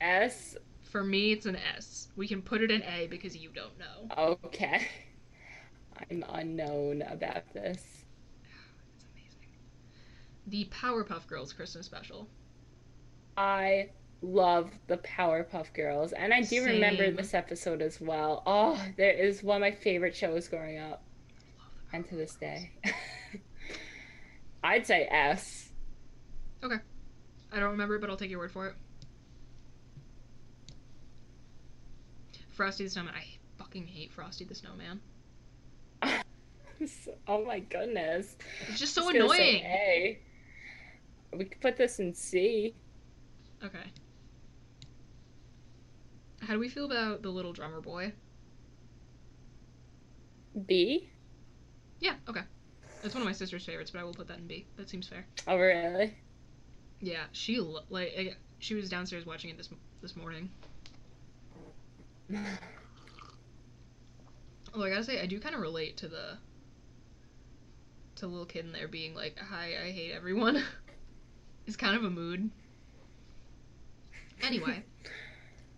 S.
For me, it's an S. We can put it in A because you don't know.
Okay. I'm unknown about this.
It's. The Powerpuff Girls Christmas special.
I love the Powerpuff Girls, and I do remember this episode as well. Oh, there is one of my favorite shows growing up, and to this day. I'd say S.
Okay. I don't remember but I'll take your word for it. Frosty the Snowman. I fucking hate Frosty the Snowman.
oh my goodness.
It's just so
I was say
annoying.
We could put this in C.
Okay. How do we feel about the little drummer boy?
B.
Yeah, okay. That's one of my sister's favorites, but I will put that in B. That seems fair.
Oh really?
Yeah, she like she was downstairs watching it this this morning. Although I gotta say, I do kind of relate to the to the little kid in there being like, "Hi, I hate everyone." it's kind of a mood. Anyway,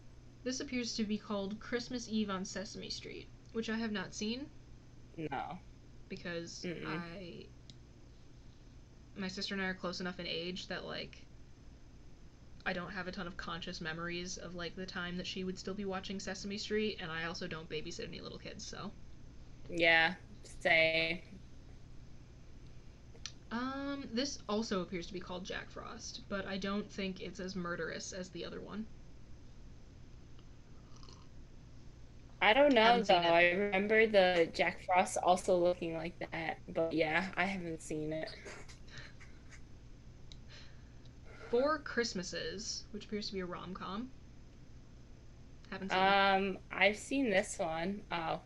this appears to be called Christmas Eve on Sesame Street, which I have not seen
No.
because
Mm-mm.
I my sister and I are close enough in age that like I don't have a ton of conscious memories of like the time that she would still be watching Sesame Street and I also don't babysit any little kids, so
Yeah. Say.
This also appears to be called Jack Frost, but I don't think it's as murderous as the other one.
I don't know though. I remember the Jack Frost also looking like that, but yeah, I haven't seen it.
Four Christmases, which appears to be a rom-com. Haven't seen it.
Um, I've seen this one. Oh,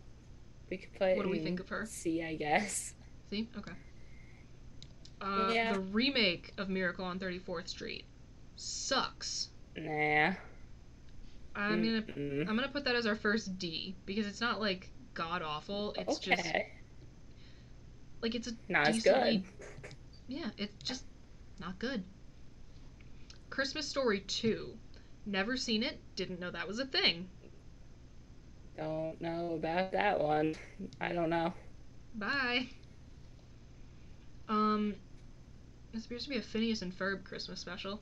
we could put.
What do we think of her?
C, I guess.
See? Okay. Uh,
Yeah.
The remake of Miracle on 34th Street sucks.
Nah.
I'm gonna
Mm-mm.
I'm gonna put that as our first D because it's not like god awful. It's just like it's a
Not as
decently-
good.
Yeah, it's just not good. Christmas Story 2. Never seen it. Didn't know that was a thing.
Don't know about that one. I don't know.
Bye. Um, this appears to be a Phineas and Ferb Christmas special.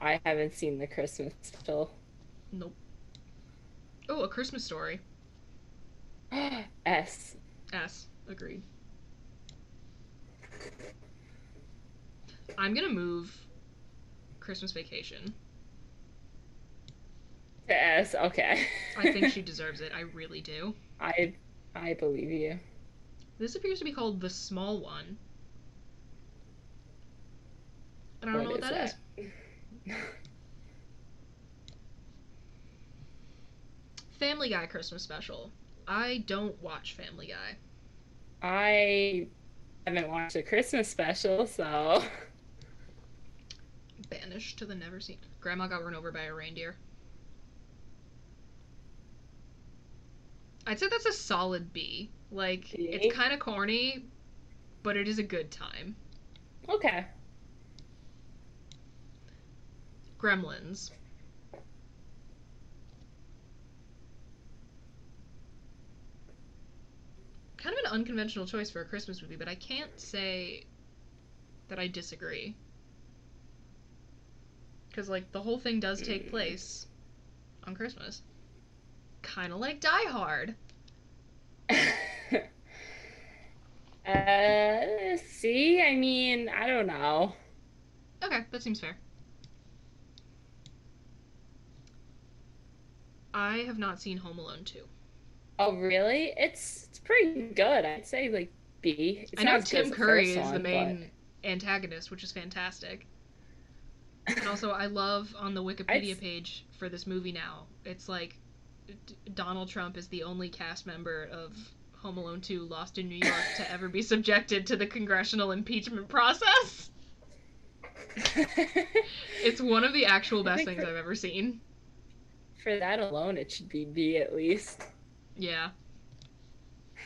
I haven't seen the Christmas special.
Nope. Oh, a Christmas Story.
S.
S. Agreed. I'm gonna move Christmas Vacation.
To S. Okay.
I think she deserves it. I really do.
I I believe you.
This appears to be called The Small One. I don't know what
is
that is. Family Guy Christmas special. I don't watch Family Guy.
I haven't watched a Christmas special, so
Banished to the never seen. Grandma got run over by a reindeer. I'd say that's a solid B. Like,
B?
it's kind of corny, but it is a good time.
okay.
Gremlins kind of an unconventional choice for a Christmas movie, but I can't say that I disagree. Because, like, the whole thing does take mm. place on Christmas. Kind of like Die Hard.
uh, see? I mean, I don't know.
Okay, that seems fair. I have not seen Home Alone 2.
Oh, really? It's it's pretty good. I'd say like B. It's
I know
not as good
Tim Curry is the
one,
main antagonist, which is fantastic. And also, I love on the Wikipedia
I'd-
page for this movie now, it's like D- Donald Trump is the only cast member of Home Alone 2 Lost in New York to ever be subjected to the congressional impeachment process. It's one of the actual best things I've ever seen.
For that alone, it should be B at least.
Yeah.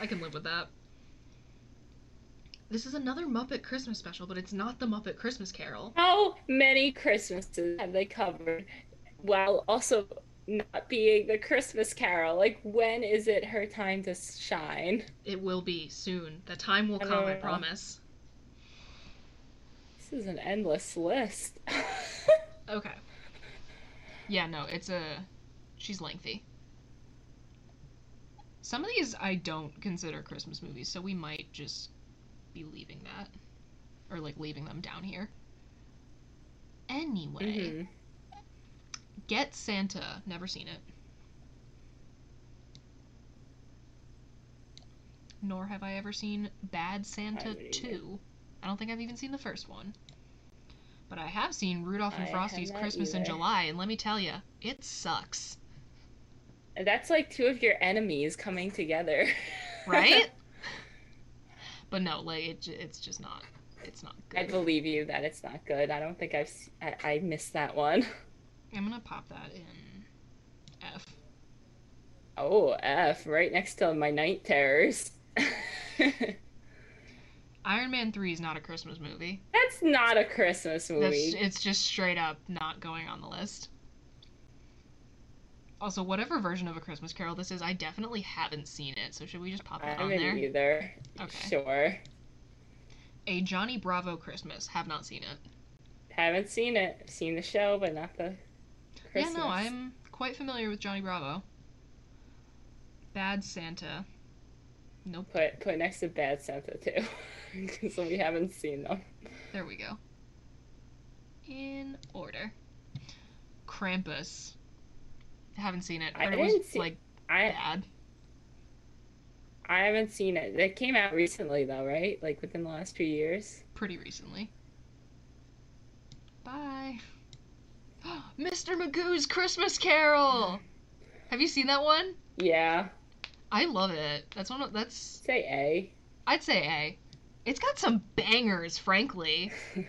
I can live with that. This is another Muppet Christmas special, but it's not the Muppet Christmas Carol.
How many Christmases have they covered while also not being the Christmas Carol? Like, when is it her time to shine?
It will be soon. The time will
I
come, I promise.
This is an endless list.
Okay. Yeah, no, it's a. She's lengthy. Some of these I don't consider Christmas movies, so we might just be leaving that. Or, like, leaving them down here. Anyway.
Mhm.
Get Santa. Never seen it. Nor have I ever seen Bad Santa
either.
2. I don't think I've even seen the first one. But I have seen Rudolph and Frosty's Christmas in. July, and let me tell you, it sucks.
That's like two of your enemies coming together.
Right? but no, like, it, it's just not. It's not good.
I believe you that it's not good. I don't think I've I missed that one.
I'm gonna pop that in F.
Oh, F, right next to my night terrors.
Iron Man 3 is not a Christmas movie.
That's not a Christmas
That's,
movie.
it's just straight up not going on the list. Also, whatever version of A Christmas Carol this is, I definitely haven't seen it, so should we just pop that on
haven't
there?
either.
Okay.
Sure.
A Johnny Bravo Christmas. Have not seen it.
Haven't seen it. I've seen the show, but not the Christmas.
Yeah, no, I'm quite familiar with Johnny Bravo. Bad Santa. Nope.
Put put next to Bad Santa too, because we haven't seen them.
There we go. In order. Krampus. Haven't seen it.
I
I
didn't see-
like
I
bad.
I haven't seen it. It came out recently though, right? Like within the last few years.
pretty recently. Bye. Mr. Magoo's Christmas Carol. Have you seen that one?
Yeah.
I love it. That's one of that's
Say A.
I'd say A. It's got some bangers, frankly.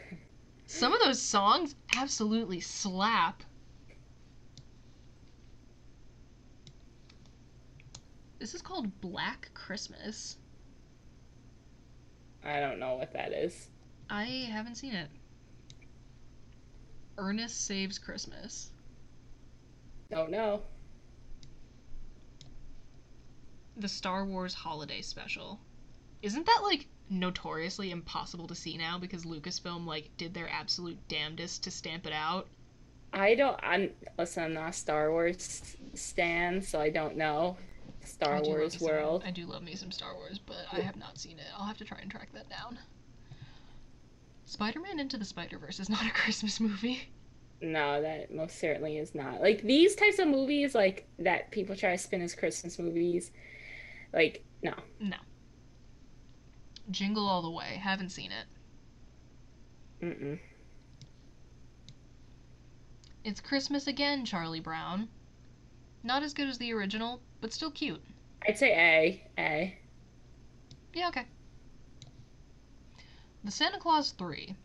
some of those songs absolutely slap. This is called Black Christmas.
I don't know what that is.
I haven't seen it. Ernest Saves Christmas.
Don't know.
the Star Wars Holiday Special. Isn't that like notoriously impossible to see now because Lucasfilm like did their absolute damnedest to stamp it out?
I don't. I'm listen. I'm not a Star Wars stan, so I don't know Star
I do love
Wars
some-
world.
I do love me some Star Wars, but I have not seen it. I'll have to try and track that down. Spider-Man Into the Spider-Verse is not a Christmas movie.
No, that most certainly is not. Like these types of movies, like that people try to spin as Christmas movies. Like no,
No. Jingle All the Way. Haven't seen it.
Mm-mm.
It's Christmas again, Charlie Brown. Not as good as the original, but still cute.
I'd say A. A.
Yeah, okay. The Santa Claus 3.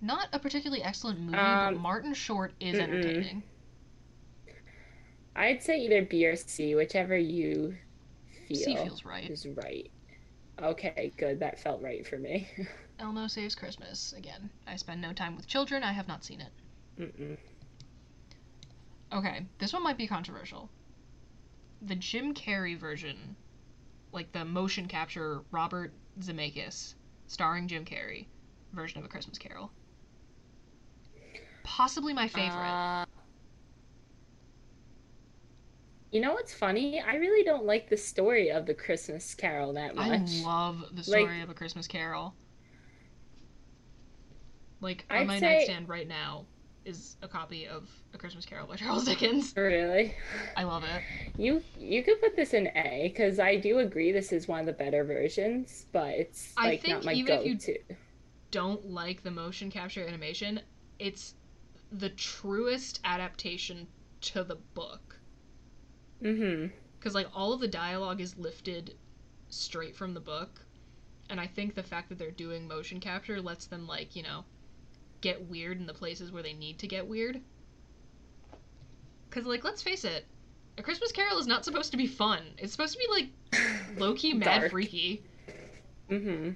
Not a particularly excellent movie, but
Um,
Martin Short is
mm-mm.
entertaining.
I'd say either B or C, whichever you feel
C feels right.
is right. Okay, good. That felt right for me.
Elmo Saves Christmas. Again, I spend no time with children. I have not seen it.
Mm-mm.
Okay, this one might be controversial. The Jim Carrey version like the motion capture Robert Zemeckis starring Jim Carrey version of A Christmas Carol. Possibly my favorite.
Uh, you know what's funny? I really don't like the story of the Christmas Carol that much.
I love the story
Like-
of A Christmas Carol. Like
I'd
on my
say-
nightstand right now is a copy of A Christmas Carol by Charles Dickens.
Really?
I love it.
You you could put this in A because I do agree this is one of the better versions, but it's
I
like not my
even if you-
go-to.
Don't like the motion capture animation. It's the truest adaptation to the book.
Mm-hmm.
because like all of the dialogue is lifted straight from the book and i think the fact that they're doing motion capture lets them like you know get weird in the places where they need to get weird because like let's face it a christmas carol is not supposed to be fun it's supposed to be like low-key mad
Dark.
freaky
Mm-hmm.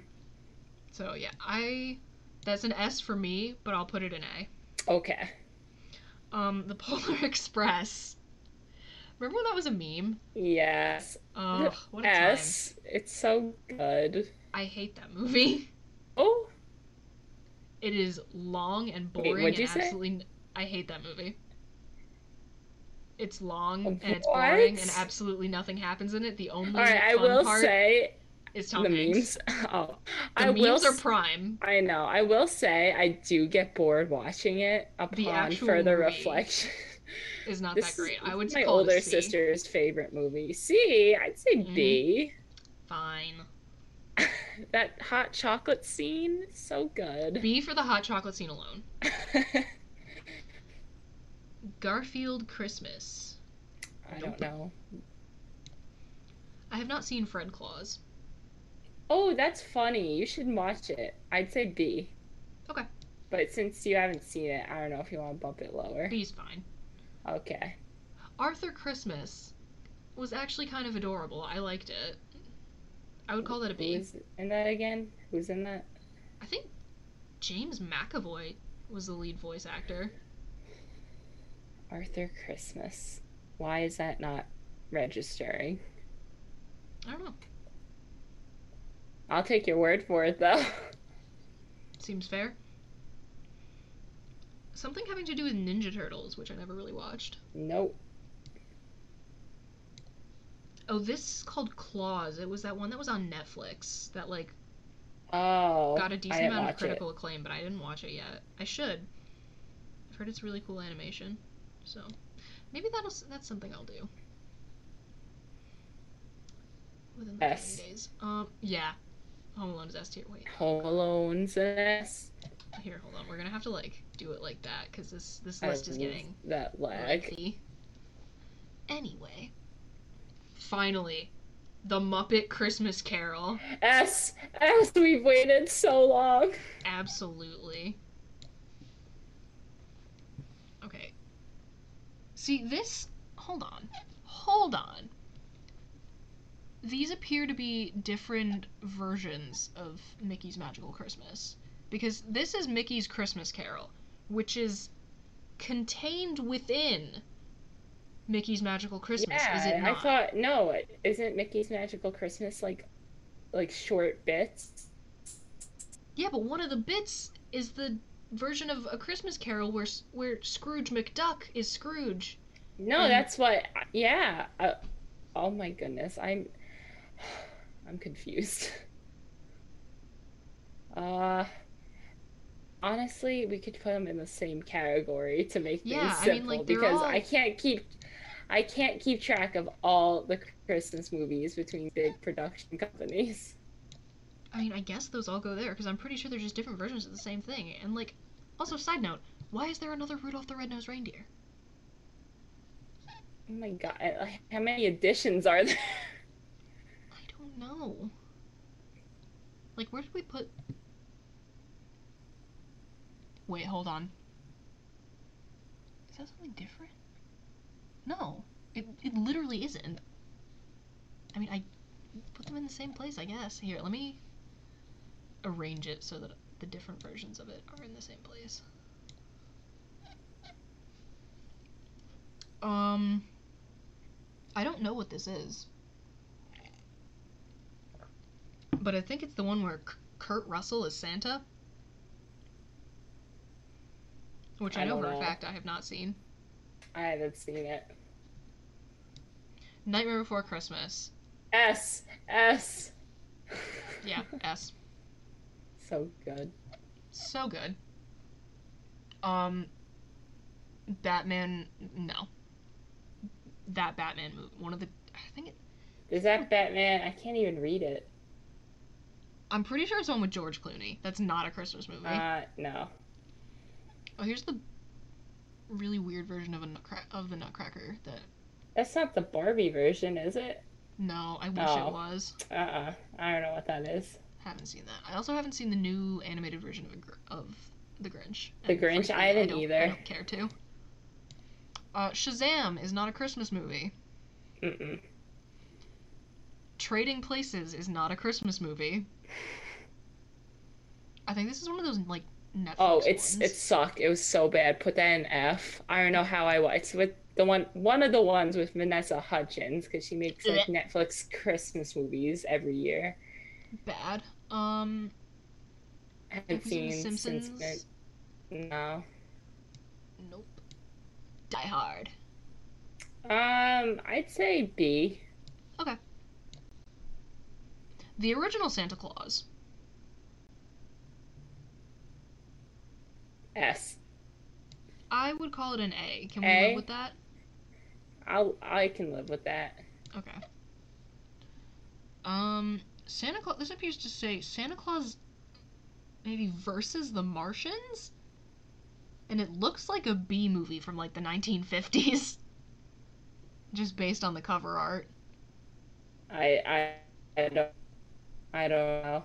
so yeah i that's an s for me but i'll put it in a
Okay.
um the polar express remember when that was a meme
Yes.
oh what a time
S. It's so good.
i hate that movie. It is long and
Wait,
boring
what'd you
and
say?
absolutely. I hate that movie. It's long
What?
and it's boring and absolutely nothing happens in it. The only
All right. I will
part
say
is Tom
the
Hanks.
memes. Oh,
The
I
memes
will.
are prime.
I know. I will say I do get bored watching it upon further reflection.
Is not
This
that great. I would
my
call
older
it a C.
sister's favorite movie. C, I'd say
Mm-hmm.
B.
Fine.
That hot chocolate scene so good.
B for the hot chocolate scene alone. Garfield Christmas.
I don't know.
I have not seen Fred Claus.
Oh, that's funny. You should watch it. I'd say B.
Okay.
But since you haven't seen it, I don't know if you want to bump it lower.
B's fine.
Okay.
Arthur Christmas was actually kind of adorable. I liked it. I would call that a B.
Who's in that again? Who's in that?
I think James McAvoy was the lead voice actor.
Arthur Christmas. Why is that not registering?
I don't know.
I'll take your word for it though.
Seems fair. Something having to do with Ninja Turtles, which I never really watched.
nope.
Oh, this is called Klaus. It was that one that was on Netflix that like
Oh.
got a decent amount of
watch it.
critical acclaim, but I didn't watch it yet. I should. I've heard it's really cool animation, so maybe that'll that's something I'll do. Within the
S.
days. Um, yeah. Home Alone is S tier. Wait,
Home Alone's S.
here, hold on. We're gonna have to like do it like that because this this
I
list is getting
that lag.
lengthy. Anyway, finally, the Muppet Christmas Carol.
S. S. We've waited so long.
Absolutely. Okay. See, this. Hold on. Hold on. These appear to be different versions of Mickey's Magical Christmas. Because this is Mickey's Christmas Carol, which is contained within Mickey's Magical Christmas,
yeah,
is it not?
I thought no. Isn't Mickey's Magical Christmas like, like short bits?
Yeah, but one of the bits is the version of A Christmas Carol where where Scrooge McDuck is Scrooge.
No,
And-
that's what. Yeah. Uh, oh my goodness, I'm. I'm confused. Uh. Honestly, we could put them in the same category to make things
Yeah, I
simple
mean, like,
because
all-
I can't keep, I can't keep track of all the Christmas movies between big production companies.
I mean, I guess those all go there because I'm pretty sure they're just different versions of the same thing. And like, also side note, why is there another Rudolph the Red-Nosed Reindeer?
Oh my god, how many editions are there?
I don't know. Like, where did we put? Wait, hold on. Is that something different? No, it it literally isn't. I mean, I put them in the same place, I guess. Here, let me arrange it so that the different versions of it are in the same place. Um, I don't know what this is. but I think it's the one where K- Kurt Russell is Santa. Which I,
I
know for a fact I have not seen.
I haven't seen it.
Nightmare Before Christmas.
S S.
Yeah, S.
So good.
So good. Um, Batman. No. That Batman movie. One of the. I think it.
Is that Batman? I can't even read it.
I'm pretty sure it's one with George Clooney. That's not a Christmas movie.
Uh, no.
oh, here's the really weird version of a nutcra- of the Nutcracker. That
That's not the Barbie version, is it?
no, I wish
Oh.
it was.
Uh uh I don't know what that is.
Haven't seen that. I also haven't seen the new animated version of, a Gr- of the Grinch.
The
And
Grinch? I didn't
don't-
either.
I don't care to. Uh, Shazam is not a Christmas movie.
Mm-mm.
Trading Places is not a Christmas movie. I think this is one of those like Netflix
Oh, it's
ones.
it sucked. It was so bad. Put that in F. I don't know how I wa- It's with the one one of the ones with Vanessa Hudgens because she makes like Netflix Christmas movies every year.
bad. Um,
I
have
haven't
seen Simpsons?
since then. No.
nope. Die Hard.
Um, I'd say B.
Okay. The original Santa Claus.
S.
I would call it an A. Can we
A?
live with that?
I'll I can live with that.
Okay. Um, Santa Claus. This appears to say Santa Claus, maybe versus the Martians, and it looks like a B movie from like the 1950s, just based on the cover art.
I I I don't I don't know.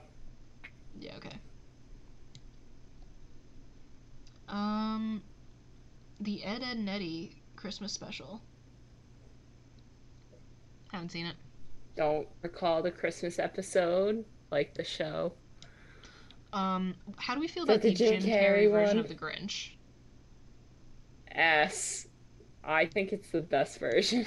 Yeah. Okay. Um, the Ed, Edd n Eddy Christmas special. Haven't seen it.
Don't recall the Christmas episode like the show.
Um, how do we feel
that
about the,
the Jim
Jim Carrey
Carrey
version of the Grinch?
S. I think it's the best version.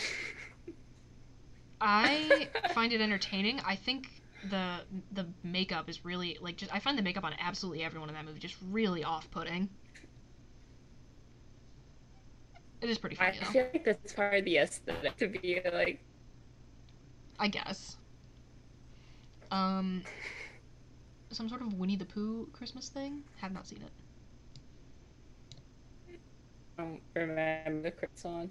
I find it entertaining. I think the the makeup is really like just I find the makeup on absolutely everyone in that movie just really off-putting. It is pretty
I
though.
feel like that's part of the aesthetic to be like
I guess. Um, some sort of Winnie the Pooh Christmas thing. Have not seen it.
I don't remember the song.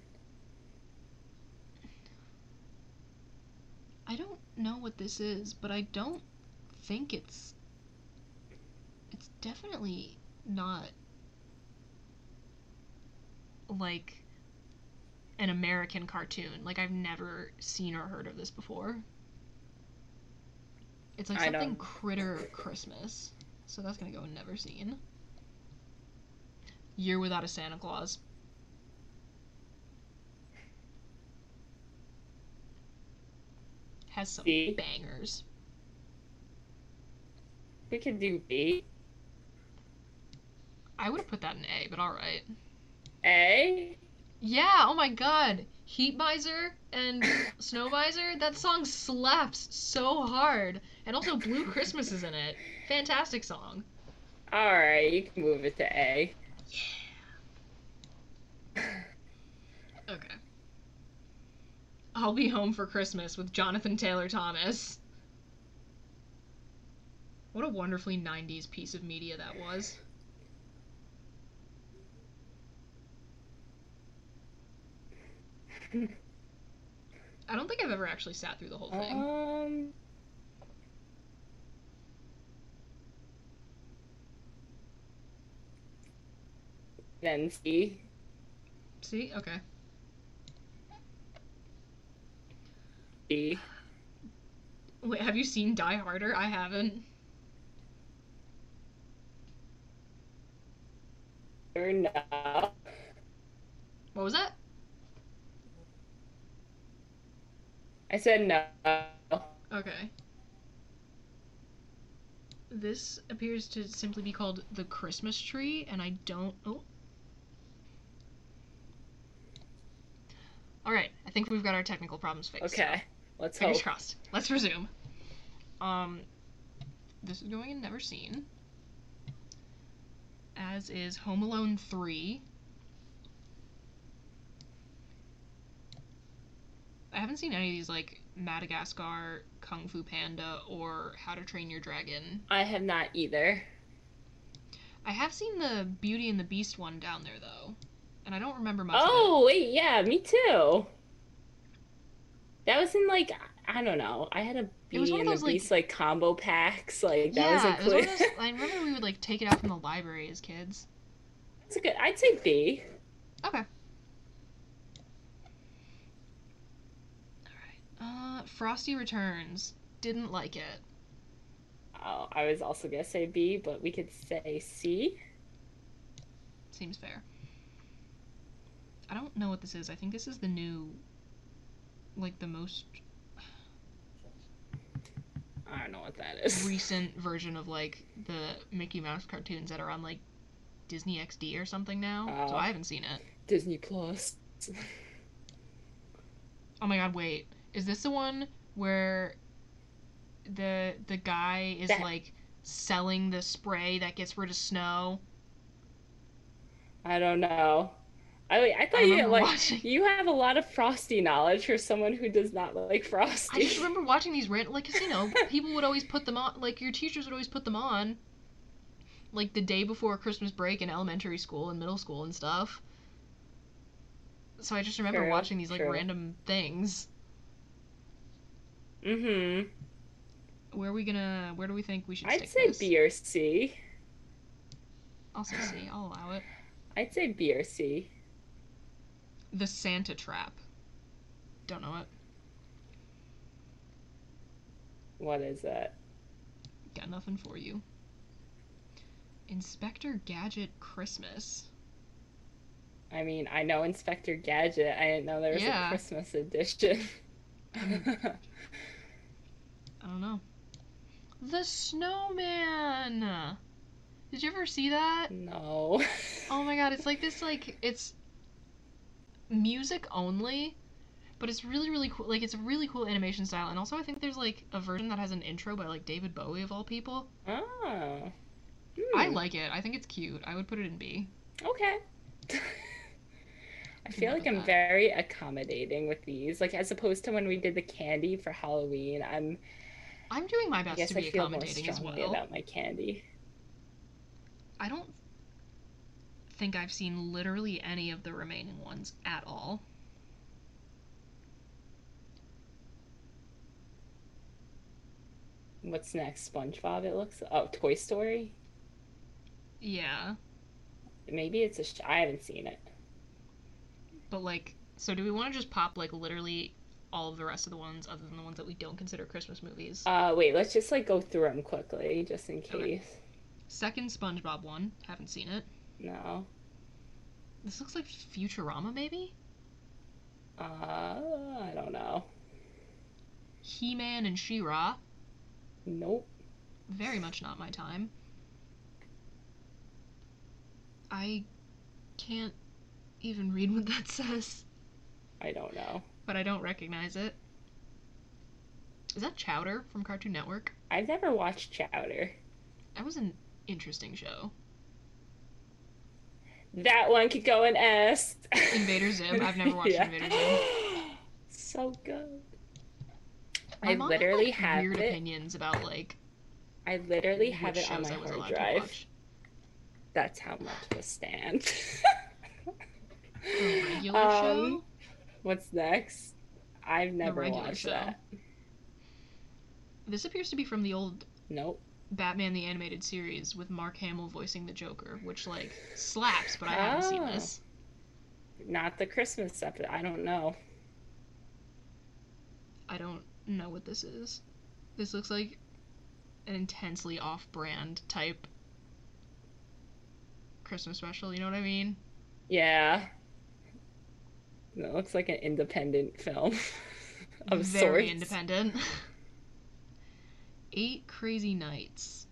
I don't know what this is, but I don't think it's. It's definitely not like an American cartoon. Like I've never seen or heard of this before. It's like something critter Christmas. So that's gonna go never seen. Year without a Santa Claus. Has some
B.
bangers.
We could do B.
I would have put that in A, but alright.
A?
Yeah, oh my god. Heat Miser and Snow Miser, that song slaps so hard. And also Blue Christmas is in it. Fantastic song.
Alright, you can move it to A. Yeah.
Okay. I'll be home for Christmas with Jonathan Taylor Thomas. What a wonderfully 90s piece of media that was. I don't think I've ever actually sat through the whole thing.
Um then C.
See? Okay.
B.
Wait, have you seen Die Harder? I haven't.
Or no.
What was that?
I said no.
Okay. This appears to simply be called the Christmas tree, and I don't. Oh. All right, I think we've got our technical problems fixed.
Okay. Let's
Fingers
hope.
crossed. Let's resume. Um, this is going in never seen. As is Home Alone 3. I haven't seen any of these like Madagascar, Kung Fu Panda, or How to Train Your Dragon.
I have not either.
I have seen the Beauty and the Beast one down there though, and I don't remember much. of
Oh wait, yeah, me too. That was in like I don't know. I had a Beauty and the
those, like-
Beast like combo packs. Like that was
yeah,
a
it was those, I remember we would like take it out from the library as kids.
That's a good. I'd say B.
Okay. Alright. Uh, Frosty Returns. Didn't like it.
Oh, I was also gonna say B, but we could say C.
Seems fair. I don't know what this is. I think this is the new, like the most
I don't know what that is.
recent version of like the Mickey Mouse cartoons that are on like Disney XD or something now. So
Oh.
I haven't seen it.
Disney Plus.
Oh my god, wait. Is this the one where the the guy is
That-
like selling the spray that gets rid of snow?
I don't know. I I thought
I
you like
watching-
you have a lot of Frosty knowledge for someone who does not like Frosty.
I just remember watching these random, like, 'cause, you know, people would always put them on, like, your teachers would always put them on, like, the day before Christmas break in elementary school and middle school and stuff. So I just remember
True,
watching these, like,
true.
random things.
Mm-hmm.
Where are we gonna, where do we think we should
I'd say
this?
B or C.
I'll say C, I'll allow it.
I'd say B or C.
The Santa Trap. Don't know it.
What is that?
Got nothing for you. Inspector Gadget Christmas.
I mean, I know Inspector Gadget. I didn't know there was
Yeah.
a Christmas edition.
I don't know. The Snowman. Did you ever see that?
no.
Oh my god, it's like this like it's music only, but it's really really cool. Like it's a really cool animation style and also I think there's like a version that has an intro by like David Bowie of all people.
Oh.
I
Hmm.
like it. I think it's cute. I would put it in B.
Okay. I feel like I'm
that.
very accommodating with these. Like as opposed to when we did the candy for Halloween, I'm
I'm doing my
I
best
guess
to
I
be
feel more
accommodating as well.
about my candy.
I don't think I've seen literally any of the remaining ones at all.
What's next? SpongeBob it looks Oh, Toy Story?
Yeah.
Maybe it's a sh- I haven't seen it.
But like, so do we want to just pop like literally all of the rest of the ones other than the ones that we don't consider Christmas movies?
Uh wait, let's just like go through them quickly just in
Okay.
case.
Second SpongeBob one, haven't seen it.
No.
This looks like Futurama maybe?
Uh I don't know.
He-Man and She-Ra,
Nope.
very much not my time. I can't even read what that says,
I don't know.
But I don't recognize it. Is that Chowder from Cartoon Network?
I've never watched Chowder.
That was an interesting show.
That one could go in S.
Invader Zim. I've never watched
Yeah.
Invader Zim.
So good.
My
I
mom had,
literally
like,
have
weird
it.
opinions about like
I literally have it on my hard drive. That's how much a stand.
A regular
Um,
show?
What's next? I've never watched
show.
that.
This appears to be from the old
Nope.
Batman the Animated Series with Mark Hamill voicing the Joker, which like slaps, but I haven't seen
Oh.
this.
Not the Christmas episode. I don't know.
I don't know what this is. This looks like an intensely off-brand type Christmas special, you know what I mean?
Yeah. It looks like an independent film of
Very
sorts.
independent. Eight Crazy Nights.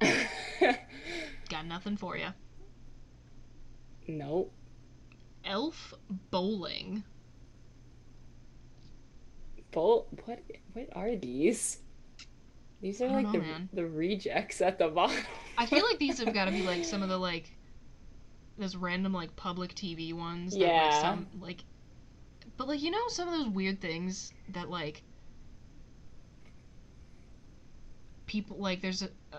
Got nothing for you.
nope.
Elf Bowling.
Bowl. What? What are these? These are
I don't
like
know,
the
man.
the rejects at the bottom.
I feel like these have got to be like some of the like those random like public TV ones. That,
Yeah.
Like, some like, but like you know some of those weird things that like people like there's a. a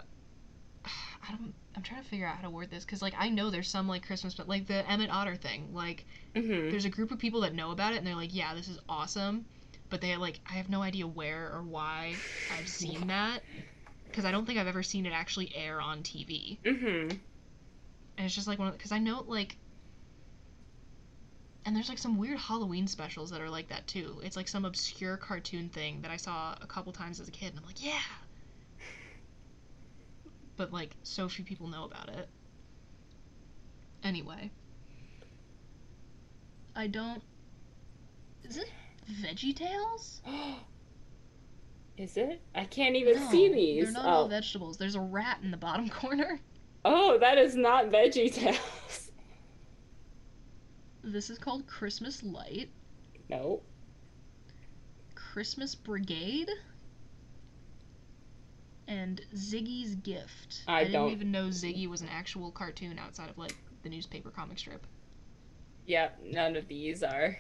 I don't. I'm trying to figure out how to word this because like I know there's some like Christmas, but like the Emmet Otter thing, like
Mhm.
there's a group of people that know about it and they're like, yeah, this is awesome, but they like I have no idea where or why I've seen that because I don't think I've ever seen it actually air on TV.
Mhm.
And it's just like one of because I know like and there's like some weird Halloween specials that are like that too. It's like some obscure cartoon thing that I saw a couple times as a kid and I'm like, yeah. But like so few people know about it. Anyway. I don't Is it Veggie Tales?
Is it? I can't even see these.
They're not
oh.
all vegetables. There's a rat in the bottom corner.
Oh, that is not Veggie Tales.
This is called Christmas Light.
No.
Christmas Brigade and Ziggy's Gift.
I
didn't
don't-
even know Ziggy was an actual cartoon outside of like the newspaper comic strip.
Yep, none of these are.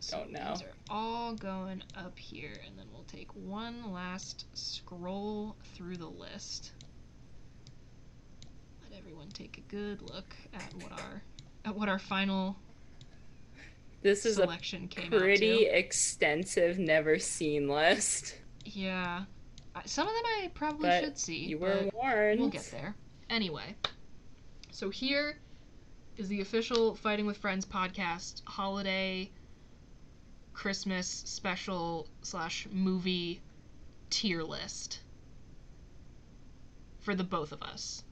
So
Don't know.
These are all going up here, and then we'll take one last scroll through the list. Everyone take a good look at what our at what our final
This is
selection
a
came out
pretty extensive, never seen list.
Yeah. Some of them I probably
But
should see.
you were warned.
We'll get there. Anyway. So here is the official Fighting with Friends podcast holiday Christmas special slash movie tier list for the both of us.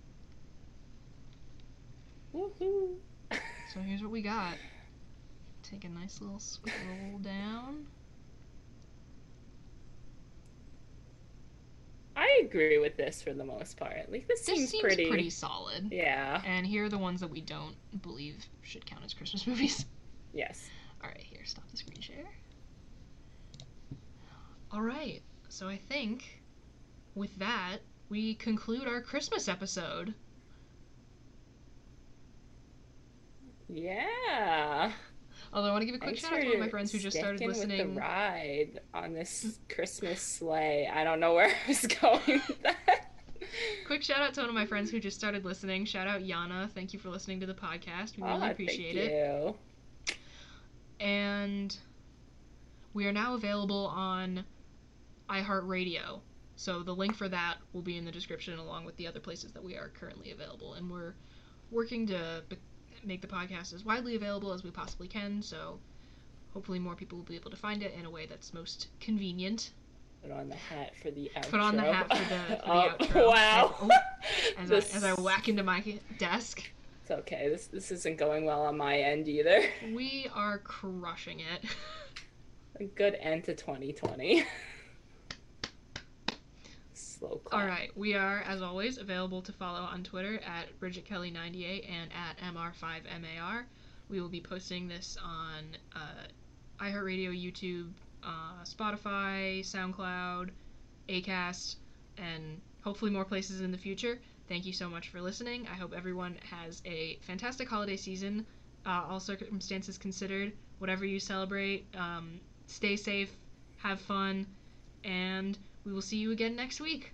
Woohoo.
So here's what we got. Take a nice little scroll down.
I agree with this for the most part. Like this,
This
seems,
seems
pretty.
pretty solid.
Yeah.
And here are the ones that we don't believe should count as Christmas movies.
Yes.
All right, here, stop the screen share. All right, so I think with that, we conclude our Christmas episode.
Yeah.
Although I want to give a quick
Thanks
shout out to one of my friends who just started
sticking with
listening.
the ride on this Christmas sleigh. I don't know where I was going with that.
Quick shout out to one of my friends who just started listening. Shout out Yana. Thank you for listening to the podcast. We really
Ah,
appreciate
thank
it.
you.
and we are now available on iHeartRadio. So the link for that will be in the description along with the other places that we are currently available. And we're working to make the podcast as widely available as we possibly can. So hopefully more people will be able to find it in a way that's most convenient.
Put on the hat for the outro.
Put on the hat for the, for the
Oh,
outro.
Wow.
As, oh, as,
This-
I, as I whack into my desk.
It's okay. This this isn't going well on my end either.
We are crushing it.
A good end to 2020.
All right, we are, as always, available to follow on Twitter at BridgetKelly98 and at MR5MAR. We will be posting this on uh, iHeartRadio, YouTube, uh, Spotify, SoundCloud, Acast, and hopefully more places in the future. Thank you so much for listening. I hope everyone has a fantastic holiday season, uh, all circumstances considered. Whatever you celebrate, um, stay safe, have fun, and we will see you again next week.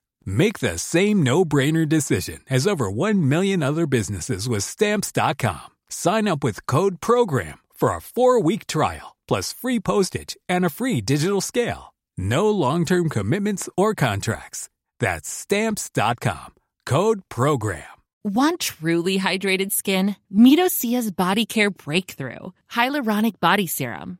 Make the same no brainer decision as over 1 million other businesses with Stamps.com. Sign up with Code PROGRAM for a four week trial, plus free postage and a free digital scale. No long term commitments or contracts. That's Stamps.com. Code PROGRAM.
Want truly hydrated skin? Meet Osea's Body Care Breakthrough Hyaluronic Body Serum.